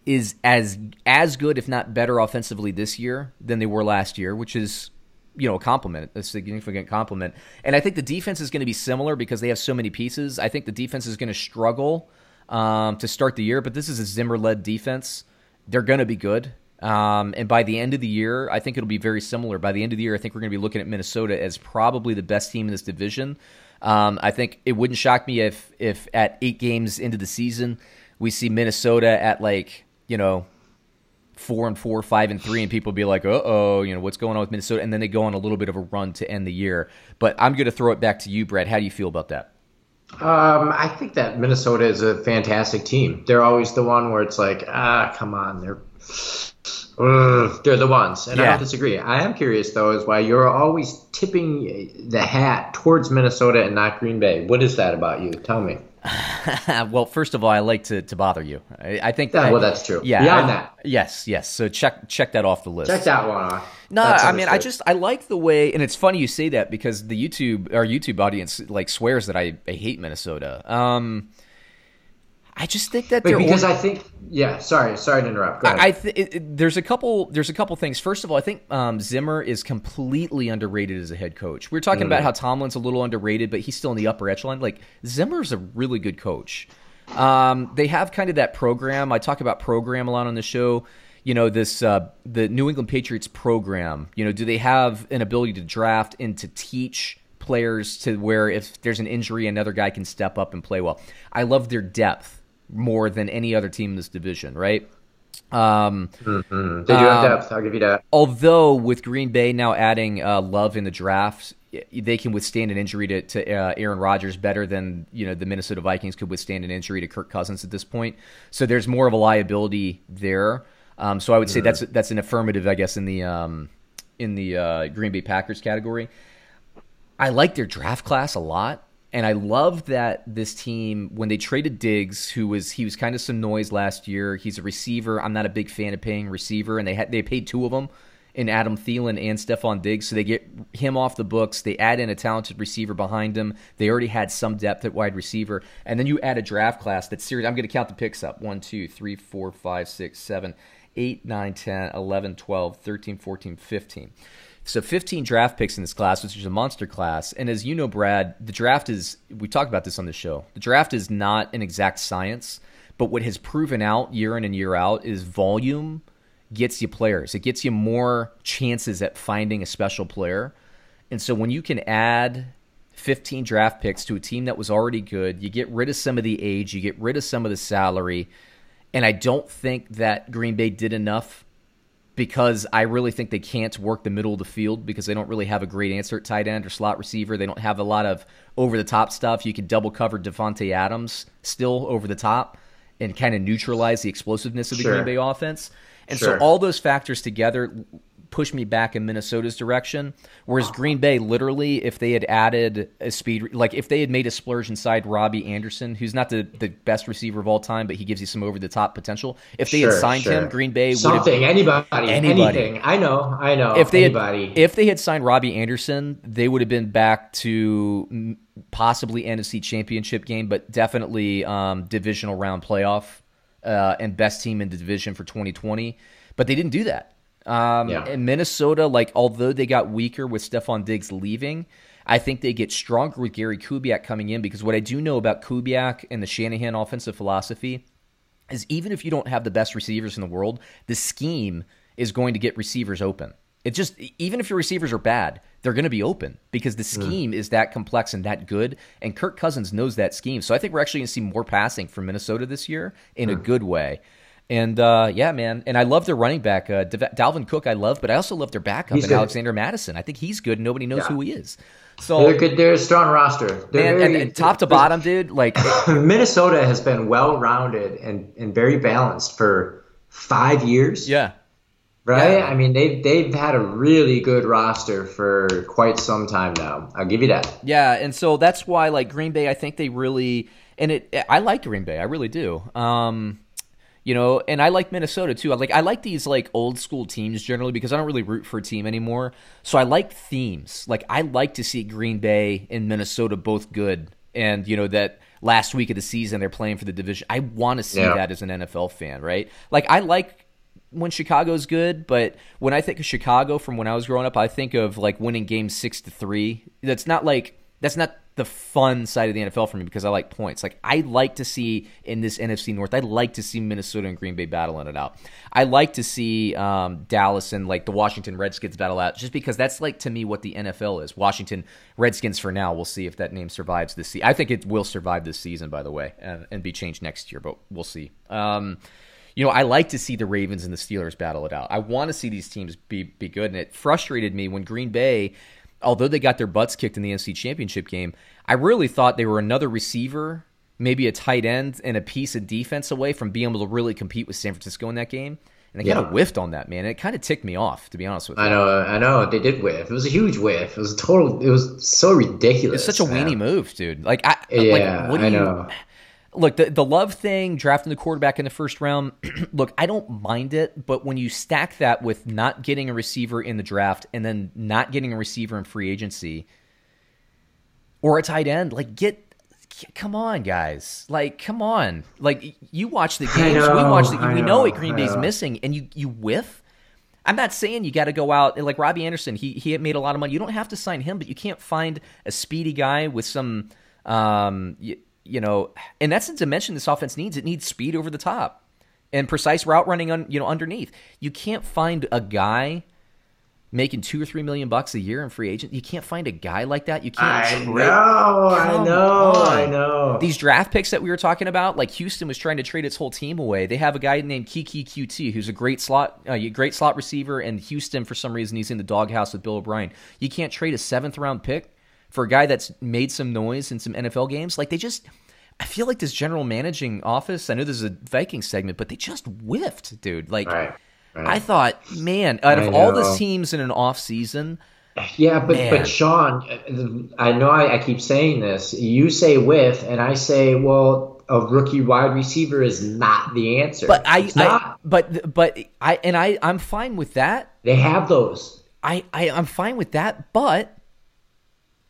is as as good, if not better, offensively this year than they were last year, which is you know a compliment, a significant compliment. And I think the defense is going to be similar because they have so many pieces. I think the defense is going to struggle um, to start the year, but this is a Zimmer led defense they're going to be good. Um, and by the end of the year, I think it'll be very similar. By the end of the year, I think we're going to be looking at Minnesota as probably the best team in this division. Um, I think it wouldn't shock me if if at eight games into the season we see Minnesota at like you know four and four, five and three, and people be like, "Uh oh, you know what's going on with Minnesota?" And then they go on a little bit of a run to end the year. But I'm going to throw it back to you, Brett. How do you feel about that? Um, I think that Minnesota is a fantastic team. They're always the one where it's like, ah, come on, they're Ugh, they're the ones, and I don't disagree. I am curious though, is why you're always tipping the hat towards Minnesota and not Green Bay. What is that about you? Tell me. well, first of all, I like to, to bother you. I, I think. Yeah, I- well, that's true. Yeah. Beyond I- that. Yes, yes. So check check that off the list. Check that one off. No, That's I mean, I just I like the way, and it's funny you say that because the YouTube our YouTube audience like swears that I, I hate Minnesota. Um, I just think that Wait, because or- I think. Yeah, sorry, sorry to interrupt. Go ahead. I, I th- it, it- there's a couple there's a couple things. First of all, I think um, Zimmer is completely underrated as a head coach. We are talking Mm. about how Tomlin's a little underrated, but he's still in the upper echelon. Like Zimmer's a really good coach. Um, they have kind of that program. I talk about program a lot on the show. You know this uh, the New England Patriots program. You know, do they have an ability to draft and to teach players to where if there's an injury, another guy can step up and play well? I love their depth more than any other team in this division. Right. Um, Mm, they do have um, depth. I'll give you that. although with Green Bay now adding uh, Love in the draft, they can withstand an injury to, to uh, Aaron Rodgers better than you know the Minnesota Vikings could withstand an injury to Kirk Cousins at this point. So there's more of a liability there. Um, so I would say that's that's an affirmative, I guess, in the um, in the uh, Green Bay Packers category. I like their draft class a lot. And I love that this team, when they traded Diggs, who was he was kind of some noise last year. He's a receiver. I'm not a big fan of paying receiver, and they had they paid two of them in Adam Thielen and Stefon Diggs, so they get him off the books. They add in a talented receiver behind him. They already had some depth at wide receiver, and then you add a draft class that's serious. I'm going to count the picks up: one, two, three, four, five, six, seven, eight, nine, 10, 11, 12, 13, 14, 15. So 15 draft picks in this class, which is a monster class. And as you know, Brad, the draft is, we talked about this on the show, the draft is not an exact science, but what has proven out year in and year out is volume gets you players. It gets you more chances at finding a special player. And so when you can add 15 draft picks to a team that was already good, you get rid of some of the age, you get rid of some of the salary. And I don't think that Green Bay did enough because I really think they can't work the middle of the field because they don't really have a great answer at tight end or slot receiver. They don't have a lot of over the top stuff. You can double cover Davante Adams still over the top and kind of neutralize the explosiveness of the Sure. Green Bay offense. And Sure. so all those factors together push me back in Minnesota's direction. Whereas Green Bay, literally, if they had added a speed, like if they had made a splurge inside Robbie Anderson, who's not the, the best receiver of all time, but he gives you some over the top potential. If they had signed sure. him, Green Bay would have Something, anybody, Anybody. anything. I know, I know. if they anybody. had if they had signed Robbie Anderson, they would have been back to possibly NFC Championship game, but definitely um, divisional round playoff uh, and best team in the division for 2020. But they didn't do that. Um, Yeah. And Minnesota, like although they got weaker with Stefon Diggs leaving, I think they get stronger with Gary Kubiak coming in because what I do know about Kubiak and the Shanahan offensive philosophy is even if you don't have the best receivers in the world, the scheme is going to get receivers open. It just even if your receivers are bad, they're going to be open because the scheme is that complex and that good. And Kirk Cousins knows that scheme, so I think we're actually going to see more passing from Minnesota this year in a good way. And uh, yeah, man, and I love their running back, uh, Dalvin Cook. I love, but I also love their backup and. Alexander Mattison. I think he's good. Nobody knows Yeah. who he is. So they're good. They're a strong roster. They're and, very, and, and top to bottom, dude, like Minnesota has been well rounded and, and very balanced for five years. yeah, Right? Yeah. I mean, they've they've had a really good roster for quite some time now. I'll give you that. Yeah, and so that's why like Green Bay, I think they really and it. I like Green Bay, I really do. Um, you know, and I like Minnesota too. I like I like these like old school teams generally because I don't really root for a team anymore. So I like themes. Like I like to see Green Bay and Minnesota both good, and you know that last week of the season they're playing for the division. I want to see Yeah. that as an NFL fan, right? Like I like when Chicago's good, but when I think of Chicago from when I was growing up, I think of like winning games six to three. That's not like that's not the fun side of the NFL for me because I like points. Like I like to see in this NFC North, I like to see Minnesota and Green Bay battling it out. I like to see um, Dallas and like the Washington Redskins battle out, just because that's like to me what the NFL is. Washington Redskins for now. We'll see if that name survives this season. I think it will survive this season, by the way, and, and be changed next year, but we'll see. Um, you know, I like to see the Ravens and the Steelers battle it out. I want to see these teams be be good, and it frustrated me when Green Bay, although they got their butts kicked in the NFC Championship game, I really thought they were another receiver, maybe a tight end, and a piece of defense away from being able to really compete with San Francisco in that game. and they kind of whiffed on that, man. It kind of ticked me off, to be honest with you. I know, I know. They did whiff. It was a huge whiff. It was a total. It was so ridiculous. It's such a weenie move, dude. Like, I Yeah, like, what do I you, know. Look, the the love thing, drafting the quarterback in the first round. look, I don't mind it, but when you stack that with not getting a receiver in the draft and then not getting a receiver in free agency or a tight end, like get. Come on, guys! Like, come on! Like, you watch the games. we watch the. We know know, what Green Bay's know. missing, and you you whiff. I'm not saying you got to go out like Robbie Anderson. He he made a lot of money. You don't have to sign him, but you can't find a speedy guy with some, um, you, know, and that's the dimension this offense needs. It needs speed over the top and precise route running on you know underneath. You can't find a guy making two or three million bucks a year in free agent. You can't find a guy like that. You can't. I trade- know, I know, on. I know. These draft picks that we were talking about, like Houston was trying to trade its whole team away. They have a guy named Keke Coutee who's a great slot, uh, great slot receiver, and Houston for some reason he's in the doghouse with Bill O'Brien. You can't trade a seventh round pick for a guy that's made some noise in some NFL games. Like they just, I feel like this general managing office. I know this is a Viking segment, but they just whiffed, dude. Like Right, right. I thought, man, out of all the teams in an off season. Yeah, but Man. but Sean, I know I, I keep saying this. You say whiff, and I say, well, a rookie wide receiver is not the answer. But I, I but but I and I I'm fine with that. they have those. I, I I'm fine with that, but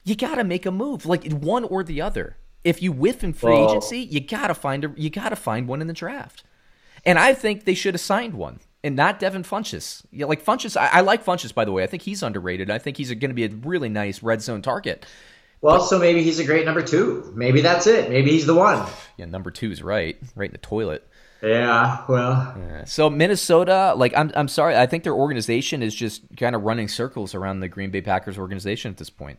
you got to make a move, like one or the other. If you whiff in free Well- agency, you got to find a you got to find one in the draft. And I think they should have signed one, and not Devin Funchess. Yeah, like Funchess, I, I like Funchess by the way. I think he's underrated. I think he's going to be a really nice red zone target. Well, so maybe he's a great number two. Maybe that's it. Maybe he's the one. Yeah, number two is right, right in the toilet. Yeah. Well, So Minnesota, like I'm, I'm sorry, I think their organization is just kind of running circles around the Green Bay Packers organization at this point.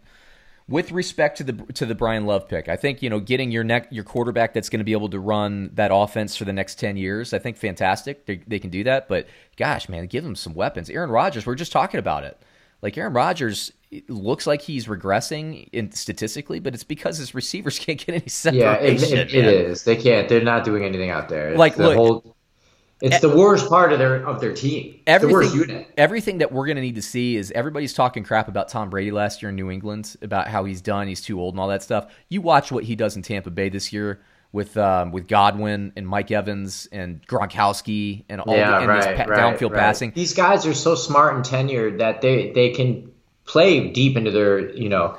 With respect to the to the Brian Love pick, I think you know getting your neck your quarterback that's going to be able to run that offense for the next ten years. I think fantastic. They, they can do that, but gosh, man, give them some weapons. Aaron Rodgers, we're just talking about it. Like Aaron Rodgers it looks like he's regressing in statistically, but it's because his receivers can't get any separation. yeah, it, it, it is. They can't. They're not doing anything out there. It's Like, the look- whole. It's the worst part of their of their team. It's the worst everything, unit. everything that we're going to need to see is everybody's talking crap about Tom Brady last year in New England about how he's done, he's too old, and all that stuff. You watch what he does in Tampa Bay this year with um, with Godwin and Mike Evans and Gronkowski and all Yeah, the, and right, this pa- right, downfield right. passing. These guys are so smart and tenured that they they can play deep into their you know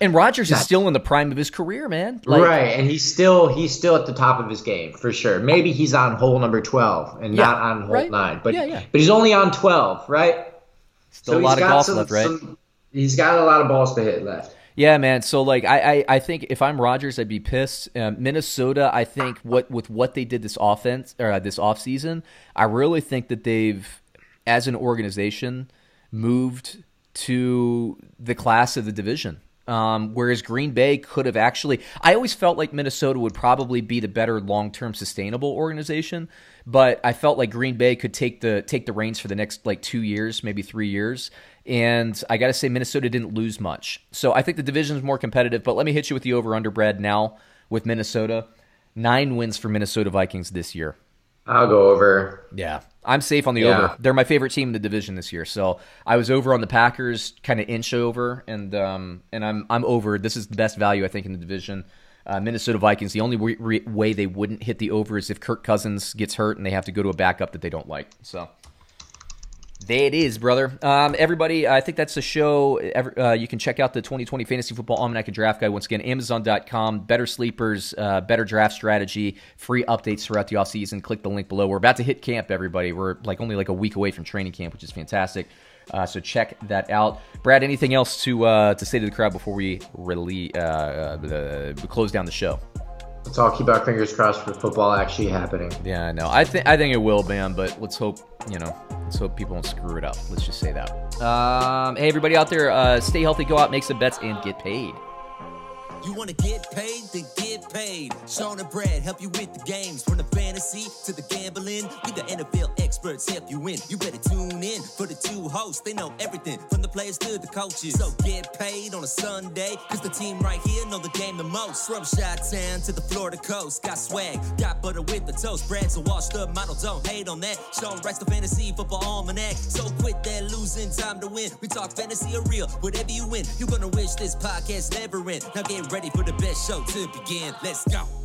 And Rodgers is still in the prime of his career, man. Like, right, and he's still he's still at the top of his game for sure. Maybe he's on hole number twelve and Yeah, not on hole right. nine, but Yeah, yeah. but he's only on twelve, right? Still a lot of golf some- left, right? some- he's got a lot of balls to hit left. Yeah, man. So like, I, I, I think if I'm Rodgers, I'd be pissed. Um, Minnesota, I think what with what they did this offense or uh, this offseason, I really think that they've, as an organization, moved to the class of the division. Um, whereas Green Bay could have actually, I always felt like Minnesota would probably be the better long-term sustainable organization, but I felt like Green Bay could take the take the reins for the next like two years, maybe three years. And I got to say, Minnesota didn't lose much, so I think the division is more competitive. But let me hit you with the over/under, Brad. Now with Minnesota, nine wins for Minnesota Vikings this year. I'll go over. Yeah, I'm safe on the Yeah. over. They're my favorite team in the division this year. So I was over on the Packers, kind of inch over, and um, and I'm I'm over. This is the best value I think in the division. Uh, Minnesota Vikings. The only re- re- way they wouldn't hit the over is if Kirk Cousins gets hurt and they have to go to a backup that they don't like. So. There it is, brother. Um, everybody, I think that's the show. Every, uh, you can check out the 2020 Fantasy Football Almanac and Draft Guide. Once again, Amazon.com. Better sleepers, uh, better draft strategy, free updates throughout the offseason. Click the link below. We're about to hit camp, everybody. We're like only like a week away from training camp, which is fantastic. Uh, so check that out. Brad, anything else to uh, to say to the crowd before we really uh, uh, close down the show? Let's all keep our fingers crossed for football actually happening. Yeah, I know. I think I think it will, man. But let's hope you know. Let's hope people don't screw it up. Let's just say that. Um, hey, everybody out there, uh, stay healthy, go out, make some bets, and get paid. You wanna get paid? Then get paid. Sean and Brad help you with the games. From the fantasy to the gambling, we the NFL experts help you win. You better tune in for the two hosts. They know everything from the players to the coaches. So get paid on a Sunday, cause the team right here know the game the most. From Shot Town to the Florida coast, got swag, got butter with the toast. Brad's a washed up model, don't hate on that. Sean writes the fantasy football almanac. So quit that losing time to win. We talk fantasy or real, whatever you win, you're gonna wish this podcast never end. Now get ready for the best show to begin. Let's go.